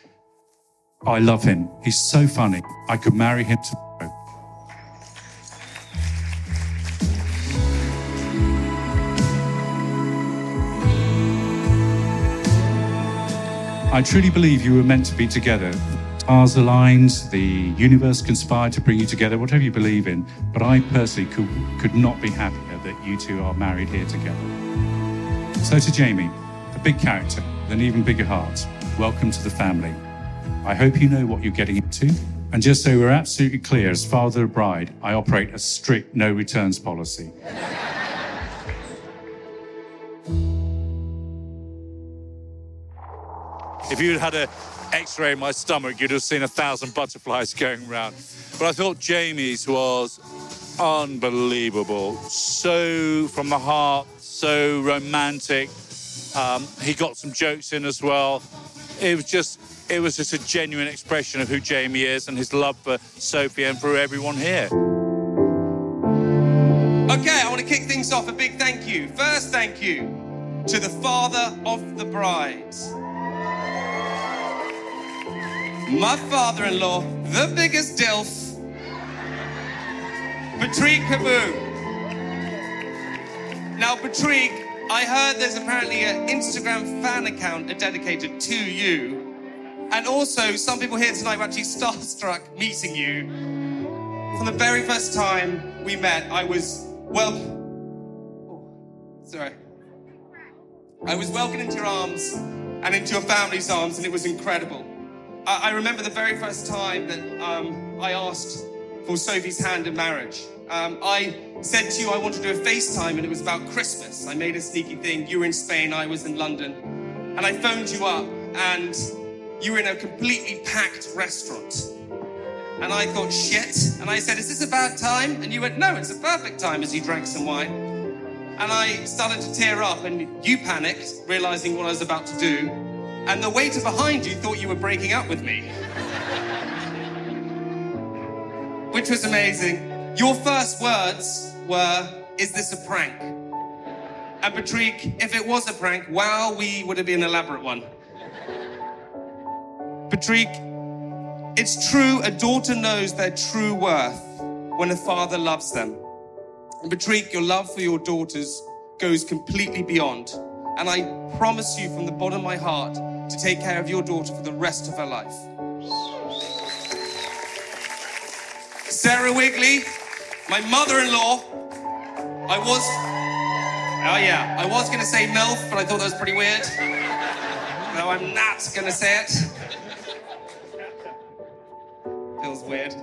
I love him. He's so funny. I could marry him tomorrow. I truly believe you were meant to be together. Stars aligned, the universe conspired to bring you together, whatever you believe in. But I personally could, could not be happier that you two are married here together. So to Jamie, a big character with an even bigger heart, welcome to the family. I hope you know what you're getting into. And just so we're absolutely clear, as father of bride, I operate a strict no returns policy. If you'd had an x-ray my stomach, you'd have seen a thousand butterflies going around. But I thought Jamie's was unbelievable. So from the heart, so romantic. Um, he got some jokes in as well. It was just it was just a genuine expression of who Jamie is and his love for Sophie and for everyone here. Okay, I want to kick things off. A big thank you. First, thank you to the father of the bride. My father in law, the biggest DILF, Patrick Habboo. Now, Patrick, I heard there's apparently an Instagram fan account dedicated to you. And also, some people here tonight were actually starstruck meeting you. From the very first time we met, I was well. oh, sorry. I was welcomed into your arms and into your family's arms, and it was incredible. I, I remember the very first time that um, I asked for Sophie's hand in marriage. Um, I said to you I wanted to do a FaceTime, and it was about Christmas. I made a sneaky thing. You were in Spain, I was in London. And I phoned you up, and you were in a completely packed restaurant. And I thought, shit. And I said, Is this a bad time? And you went, No, it's a perfect time as you drank some wine. And I started to tear up, and you panicked, realizing what I was about to do. And the waiter behind you thought you were breaking up with me. Which was amazing. Your first words were, Is this a prank? And Patrick, if it was a prank, wow, we would have been an elaborate one. Patrick, It's true, a daughter knows their true worth when a father loves them. And Patrick, your love for your daughters goes completely beyond. And I promise you from the bottom of my heart to take care of your daughter for the rest of her life. Sarah Wigley, my mother in law, I was. Oh, yeah, I was going to say MILF, but I thought that was pretty weird. No, I'm not going to say it. Feels weird.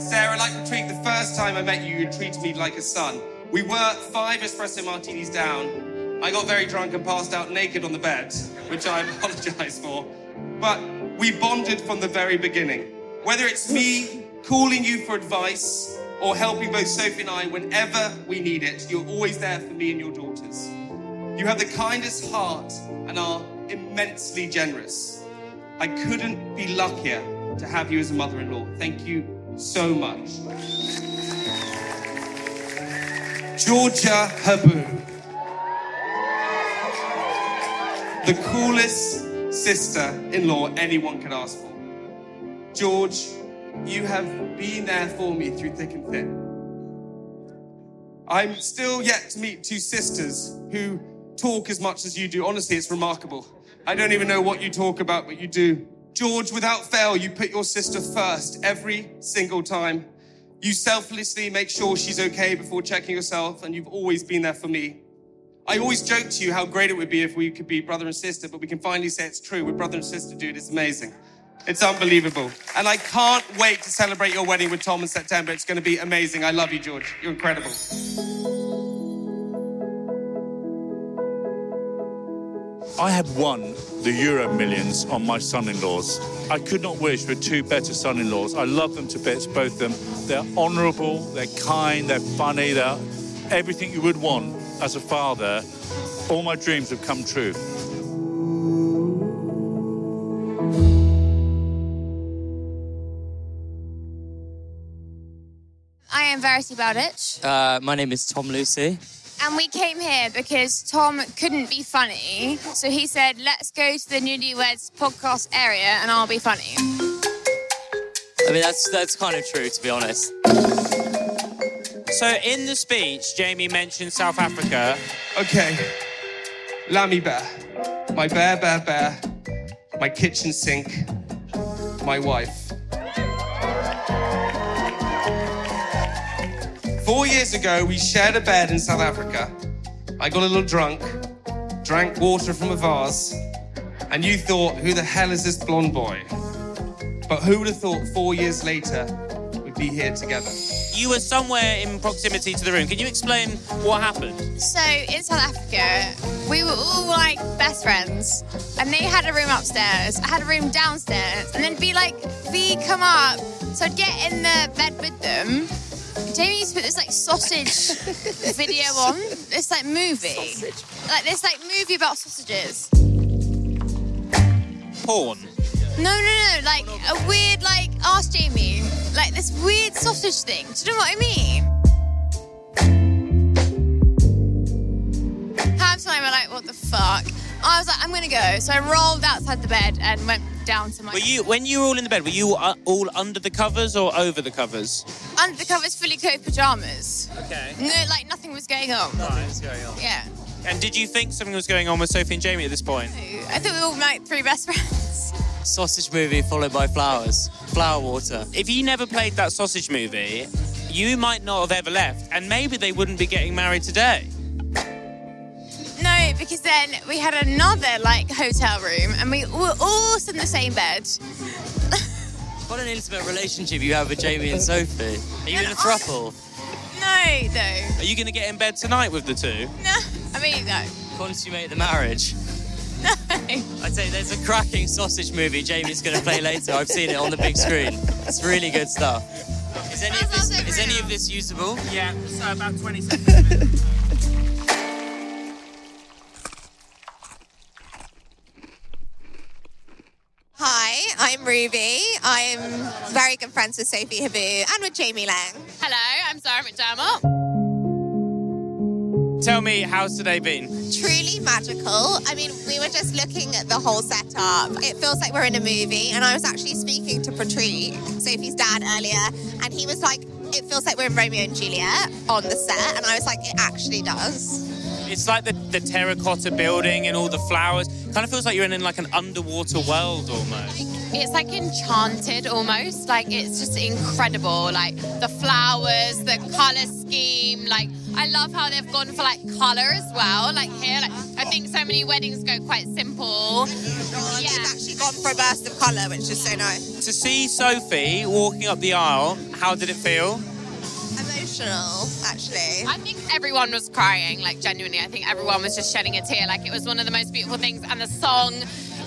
Sarah, like Patrick, the first time I met you, you treated me like a son. We were five espresso martinis down. I got very drunk and passed out naked on the bed, which I apologize for. But we bonded from the very beginning. Whether it's me calling you for advice or helping both Sophie and I whenever we need it, you're always there for me and your daughters. You have the kindest heart and are immensely generous. I couldn't be luckier to have you as a mother in law. Thank you so much. Georgia Habboo. The coolest sister in law anyone could ask for. George, you have been there for me through thick and thin. I'm still yet to meet two sisters who talk as much as you do. Honestly, it's remarkable. I don't even know what you talk about, but you do. George, without fail, you put your sister first every single time. You selflessly make sure she's okay before checking yourself, and you've always been there for me. I always joke to you how great it would be if we could be brother and sister, but we can finally say it's true. We're brother and sister, dude. It's amazing. It's unbelievable. And I can't wait to celebrate your wedding with Tom in September. It's going to be amazing. I love you, George. You're incredible. I have won the Euro Millions on my son-in-laws. I could not wish for two better son-in-laws. I love them to bits, both of them. They're honourable, they're kind, they're funny, they're everything you would want as a father. All my dreams have come true. I am Verity Bowditch, Uh, my name is Tom Lucy. and we came here because Tom couldn't be funny. So he said, let's go to the NearlyWeds podcast area and I'll be funny. I mean, that's that's kind of true, to be honest. So in the speech, Jamie mentioned South Africa. Okay. Lammy Bear. My bear, bear, bear. My kitchen sink. My wife. Four years ago, we shared a bed in South Africa. I got a little drunk, drank water from a vase, and you thought, who the hell is this blonde boy? But who would have thought four years later we'd be here together? You were somewhere in proximity to the room. Can you explain what happened? So in South Africa, we were all like best friends, and they had a room upstairs. I had a room downstairs, and then be like, V, come up. So I'd get in the bed with them. Jamie used to put this like sausage video on, this like movie, sausage. like this like movie about sausages. Porn. No, no, no, like a weird like ask Jamie, like this weird sausage thing. Do you know what I mean? Half time we're like, what the fuck? I was like, I'm gonna go. So I rolled outside the bed and went down to my Were you when you were all in the bed? Were you uh, all under the covers or over the covers? under the covers, fully coat pajamas. Okay. No, like nothing was going on. Nothing's going on. Yeah. And did you think something was going on with Sophie and Jamie at this point? I thought we were all like three best friends. Sausage movie followed by flowers. Flower water. If you never played that sausage movie, you might not have ever left, and maybe they wouldn't be getting married today. No, because then we had another like hotel room and we were all in the same bed. What an intimate relationship you have with Jamie and Sophie. Are you in a throuple? No, though. Are you going to get in bed tonight with the two? No. I mean, no. Consummate the marriage. No. I'd say there's a cracking sausage movie Jamie's going to play later. I've seen it on the big screen. It's really good stuff. Is any of this, is any of this usable? Yeah, so about 20 seconds. Hi, I'm Ruby. I'm very good friends with Sophie Habboo and with Jamie Laing. Hello, I'm Sarah McDermott. Tell me, how's today been? Truly magical. I mean, we were just looking at the whole setup. It feels like we're in a movie. And I was actually speaking to Patrick, Sophie's dad, earlier, and he was like, it feels like we're in Romeo and Juliet on the set. And I was like, it actually does. It's like the, the terracotta building and all the flowers. Kind of feels like you're in like an underwater world almost. It's like enchanted almost. Like it's just incredible. Like the flowers, the color scheme. Like I love how they've gone for like color as well. Like here, like I think so many weddings go quite simple. Yeah. They've actually gone for a burst of colour, which is so nice. To see Sophie walking up the aisle, how did it feel? Emotional, actually. I think everyone was crying, like genuinely. I think everyone was just shedding a tear. Like it was one of the most beautiful things. And the song,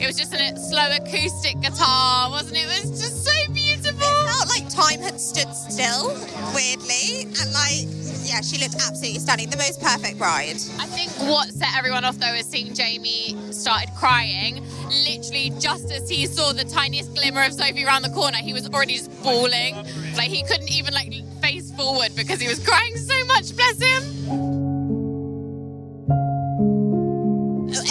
it was just a slow acoustic guitar, wasn't it? It was just so beautiful. It felt like time had stood still, weirdly. And like, yeah, she looked absolutely stunning. The most perfect bride. I think what set everyone off though is seeing Jamie started crying. Literally, just as he saw the tiniest glimmer of Sophie around the corner, he was already just bawling. Like he couldn't even like face forward because he was crying so much. Bless him. Oh,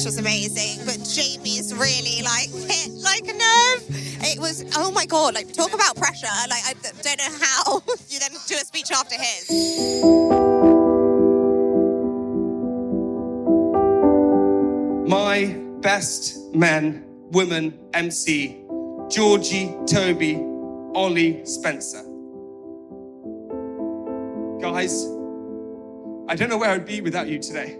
Speech was amazing, but Jamie's really like hit like a nerve. It was, oh my God, like talk about pressure. Like, I don't know how you then do a speech after his. My best men, women, MC, Georgie, Toby, Ollie, Spencer. Guys, I don't know where I'd be without you today.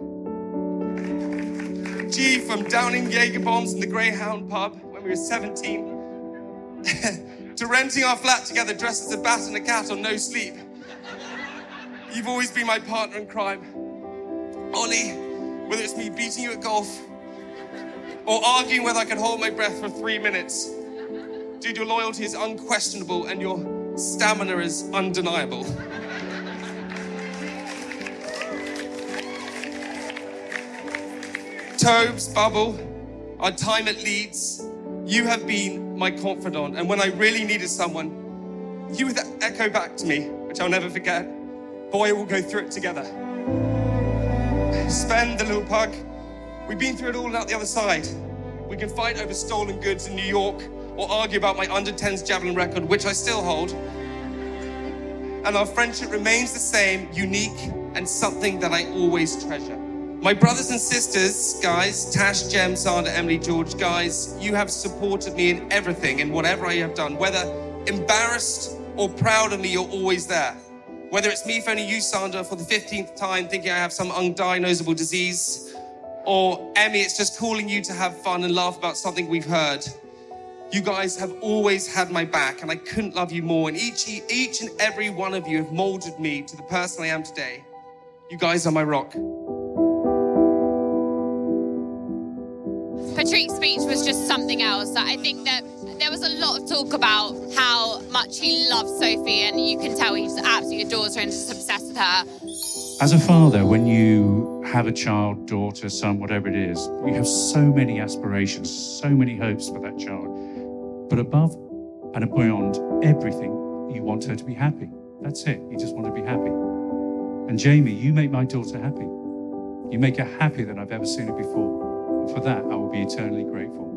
G from downing Jaeger bombs in the Greyhound pub when we were 17 to renting our flat together dressed as a bat and a cat on no sleep. You've always been my partner in crime. Ollie, whether it's me beating you at golf or arguing whether I can hold my breath for three minutes. Dude, your loyalty is unquestionable and your stamina is undeniable. Tobes, Bubble, our time at Leeds, you have been my confidant. And when I really needed someone, you would echo back to me, which I'll never forget. Boy, we'll go through it together. Spence the little pug. We've been through it all out the other side. We can fight over stolen goods in New York or argue about my under 10s javelin record, which I still hold. And our friendship remains the same, unique, and something that I always treasure. My brothers and sisters, guys, Tash, Jem, Sandra, Emily, George, guys, you have supported me in everything, in whatever I have done. Whether embarrassed or proud of me, you're always there. Whether it's me phoning you, Sandra, for the 15th time, thinking I have some undiagnosable disease, or Emmy, it's just calling you to have fun and laugh about something we've heard. You guys have always had my back, and I couldn't love you more. And each, each and every one of you have molded me to the person I am today. You guys are my rock. Patrick's speech was just something else. I think that there was a lot of talk about how much he loves Sophie, and you can tell he just absolutely adores her and just obsessed with her. As a father, when you have a child, daughter, son, whatever it is, you have so many aspirations, so many hopes for that child. But above and beyond everything, you want her to be happy. That's it. You just want to be happy. And Jamie, you make my daughter happy. You make her happier than I've ever seen her before. For that, I will be eternally grateful.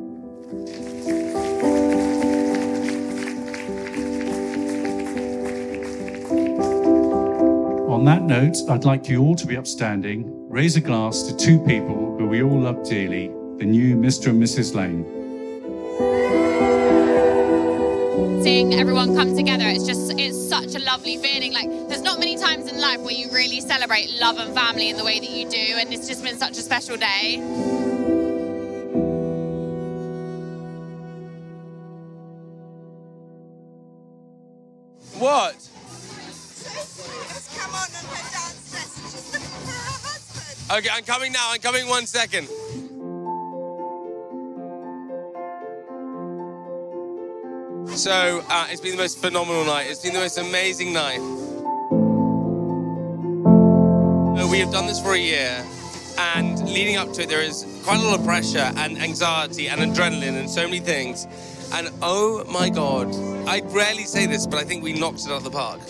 On that note, I'd like you all to be upstanding, raise a glass to two people who we all love dearly, the new Mr. and Mrs. Lane. Seeing everyone come together, it's just it's such a lovely feeling. Like there's not many times in life where you really celebrate love and family in the way that you do, and it's just been such a special day. Okay, I'm coming now. I'm coming one second. So, uh, it's been the most phenomenal night. It's been the most amazing night. We have done this for a year, and leading up to it, there is quite a lot of pressure and anxiety and adrenaline and so many things. And oh my God, I rarely say this, but I think we knocked it out of the park.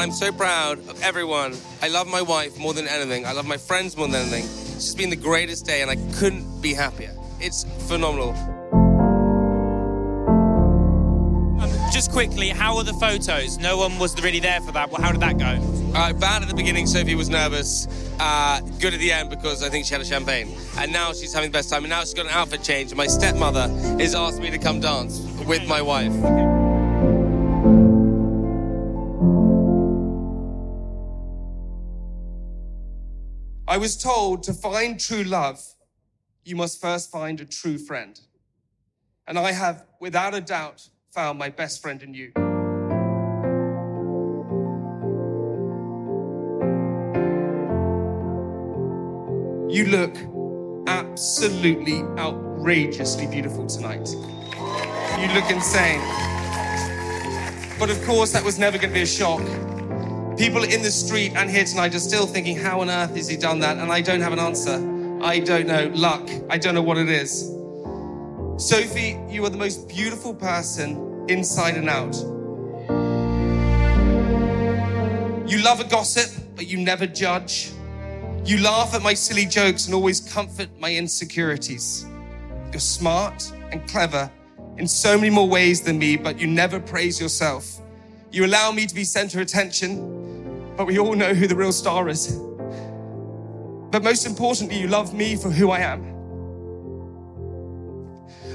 And I'm so proud of everyone. I love my wife more than anything. I love my friends more than anything. It's just been the greatest day, and I couldn't be happier. It's phenomenal. Um, just quickly, how were the photos? No one was really there for that. Well, how did that go? Uh, bad at the beginning, Sophie was nervous. Uh, good at the end because I think she had a champagne. And now she's having the best time. And now she's got an outfit change. My stepmother has asked me to come dance with my wife. I was told to find true love, you must first find a true friend. And I have, without a doubt, found my best friend in you. You look absolutely outrageously beautiful tonight. You look insane. But of course, that was never going to be a shock. People in the street and here tonight are still thinking, how on earth has he done that? And I don't have an answer. I don't know. Luck. I don't know what it is. Sophie, you are the most beautiful person inside and out. You love a gossip, but you never judge. You laugh at my silly jokes and always comfort my insecurities. You're smart and clever in so many more ways than me, but you never praise yourself. You allow me to be center attention, but we all know who the real star is. But most importantly, you love me for who I am.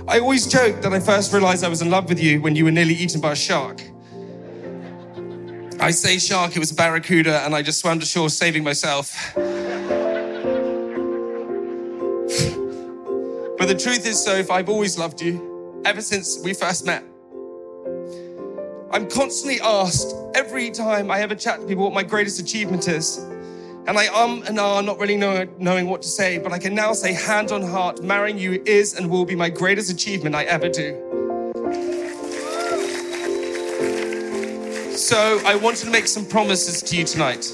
I always joke that I first realized I was in love with you when you were nearly eaten by a shark. I say shark, it was a barracuda, and I just swam to shore saving myself. But the truth is, Soph, I've always loved you ever since we first met. I'm constantly asked every time I ever chat to people what my greatest achievement is. And I um and ah, not really know, knowing what to say, but I can now say, hand on heart, marrying you is and will be my greatest achievement I ever do. So I wanted to make some promises to you tonight.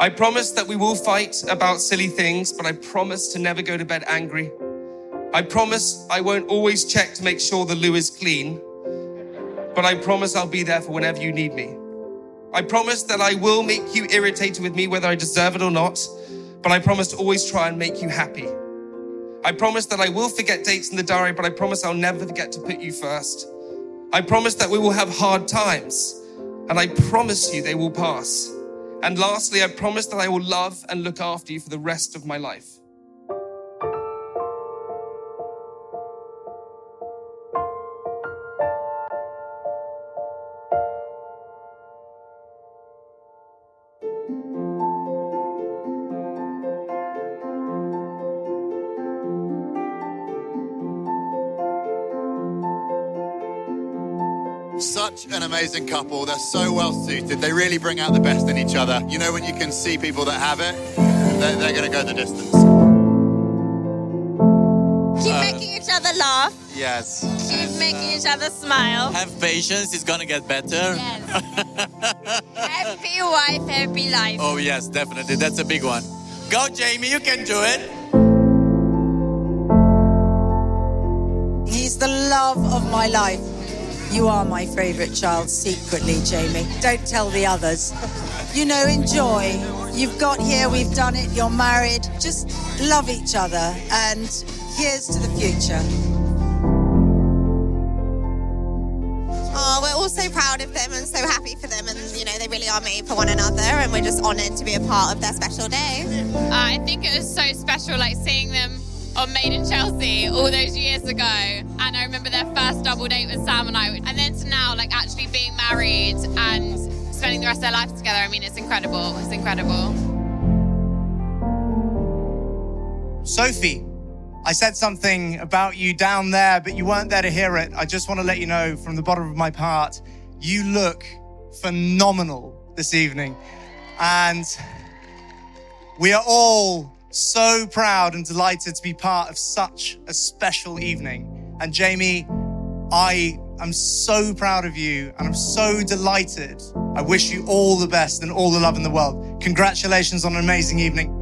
I promise that we will fight about silly things, but I promise to never go to bed angry. I promise I won't always check to make sure the loo is clean, but I promise I'll be there for whenever you need me. I promise that I will make you irritated with me whether I deserve it or not, but I promise to always try and make you happy. I promise that I will forget dates in the diary, but I promise I'll never forget to put you first. I promise that we will have hard times, and I promise you they will pass. And lastly, I promise that I will love and look after you for the rest of my life. Amazing couple. They're so well suited. They really bring out the best in each other. You know, when you can see people that have it, they're, they're going to go the distance. Keep Uh, making each other laugh. Yes. Keep making each other smile. Have patience, it's gonna get better. Happy wife, happy life. Oh, yes, definitely. That's a big one. Go, Jamie, you can do it. He's the love of my life. You are my favourite child secretly, Jamie. Don't tell the others. You know, enjoy. You've got here, we've done it, you're married. Just love each other. And here's to the future. Oh, we're all so proud of them and so happy for them. And, you know, they really are made for one another. And we're just honoured to be a part of their special day. Uh, I think it was so special, like seeing them on Made in Chelsea all those years ago. And I remember their first double date with Sam and I. And then to now, like actually being married and spending the rest of their life together. I mean, it's incredible. It's incredible. Sophie, I said something about you down there, but you weren't there to hear it. I just want to let you know from the bottom of my heart, you look phenomenal this evening. And we are all so proud and delighted to be part of such a special evening. And Jamie, I am so proud of you and I'm so delighted. I wish you all the best and all the love in the world. Congratulations on an amazing evening.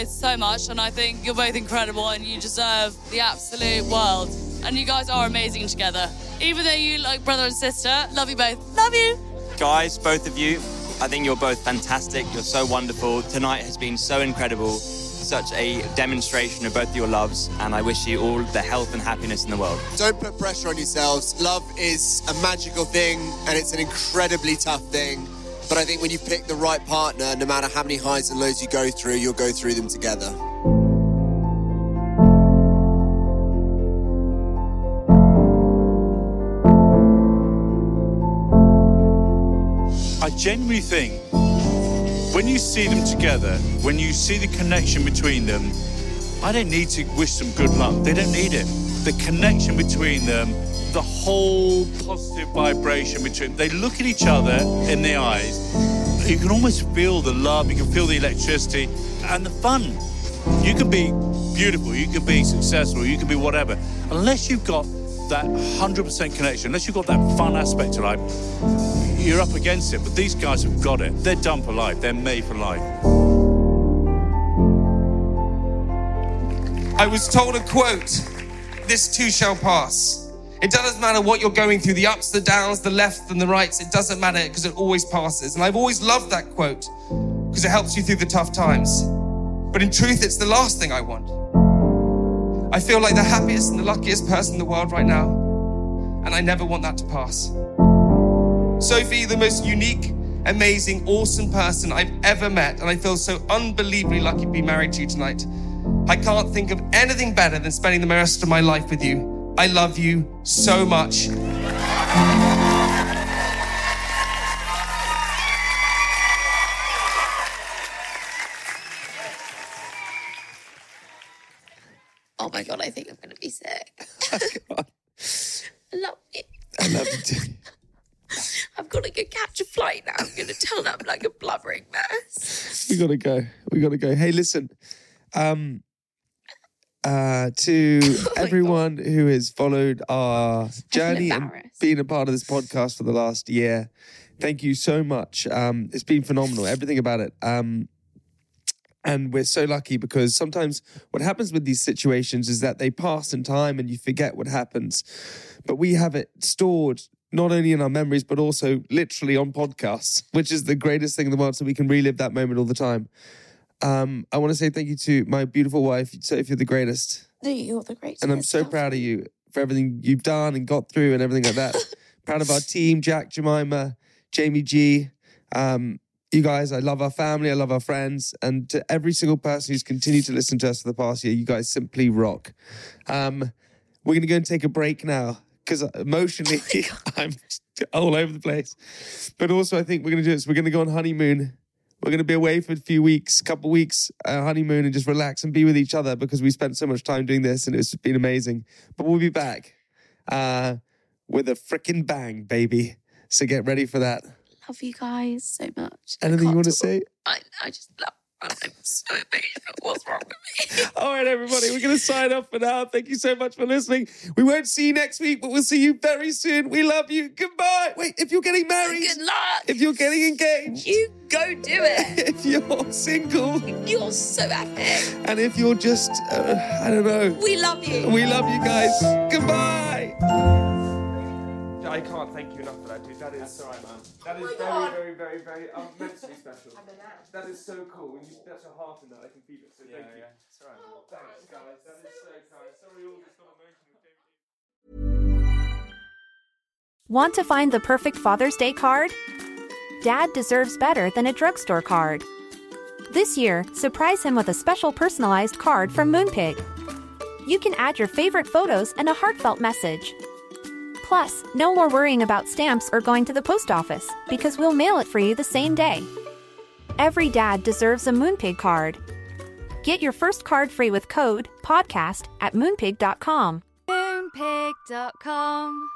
Both so much, and I think you're both incredible, and you deserve the absolute world. And you guys are amazing together. Even though you like brother and sister, love you both. Love you. Guys, both of you, I think you're both fantastic. You're so wonderful. Tonight has been so incredible. Such a demonstration of both your loves, and I wish you all the health and happiness in the world. Don't put pressure on yourselves. Love is a magical thing and it's an incredibly tough thing. But I think when you pick the right partner, no matter how many highs and lows you go through, you'll go through them together. I genuinely think when you see them together, when you see the connection between them, I don't need to wish them good luck. They don't need it. The connection between them, the whole positive vibration between they look at each other in the eyes. You can almost feel the love, you can feel the electricity and the fun. You can be beautiful, you can be successful, you can be whatever. Unless you've got that 100% connection, unless you've got that fun aspect to life, you're up against it. But these guys have got it. They're done for life. They're made for life. I was told a quote this too shall pass. It doesn't matter what you're going through the ups, the downs, the lefts, and the rights. It doesn't matter because it always passes. And I've always loved that quote because it helps you through the tough times. But in truth, it's the last thing I want. I feel like the happiest and the luckiest person in the world right now. And I never want that to pass. Sophie, the most unique, amazing, awesome person I've ever met. And I feel so unbelievably lucky to be married to you tonight. I can't think of anything better than spending the rest of my life with you. I love you so much. Oh my god, I think I'm gonna be sick. I love it. I love you too. I've got to go catch a flight now. I'm gonna turn up like a blubbering mess. we gotta go. We gotta go. Hey, listen. Um uh to Oh everyone who has followed our journey and been a part of this podcast for the last year. Thank you so much. Um it's been phenomenal. Everything about it. Um and we're so lucky because sometimes what happens with these situations is that they pass in time and you forget what happens. But we have it stored not only in our memories, but also literally on podcasts, which is the greatest thing in the world. So we can relive that moment all the time. Um, I want to say thank you to my beautiful wife. Sophie, you're the greatest. No, you're the greatest. And I'm so proud of you for everything you've done and got through and everything like that. proud of our team, Jack, Jemima, Jamie G. Um, you guys, I love our family, I love our friends, and to every single person who's continued to listen to us for the past year, you guys simply rock. Um, we're gonna go and take a break now because emotionally I'm all over the place. But also, I think we're gonna do this. We're gonna go on honeymoon. We're gonna be away for a few weeks, a couple weeks, uh, honeymoon, and just relax and be with each other because we spent so much time doing this, and it's been amazing. But we'll be back uh, with a freaking bang, baby. So get ready for that. Love you guys so much. Anything you want to say? I, I just love. I'm so. What's wrong with me? All right, everybody, we're going to sign off for now. Thank you so much for listening. We won't see you next week, but we'll see you very soon. We love you. Goodbye. Wait, if you're getting married, Good luck. if you're getting engaged, You go do it. if you're single, You're so epic. and if you're just, uh, I don't know. We love you. We love you guys. Goodbye. I can't thank you enough for that, dude. That is That's all right, man. That is very, very, very, very um, immensely special. That is so cool. When you that's a heart in that, I can feel it. So thank you. It's all right. Thanks, guys. That is so kind. Sorry, all this got emotional. Want to find the perfect Father's Day card? Dad deserves better than a drugstore card. This year, surprise him with a special personalized card from Moonpig. You can add your favorite photos and a heartfelt message. Plus, no more worrying about stamps or going to the post office because we'll mail it for you the same day. Every dad deserves a Moonpig card. Get your first card free with code PODCAST at moonpig.com. Moonpig.com.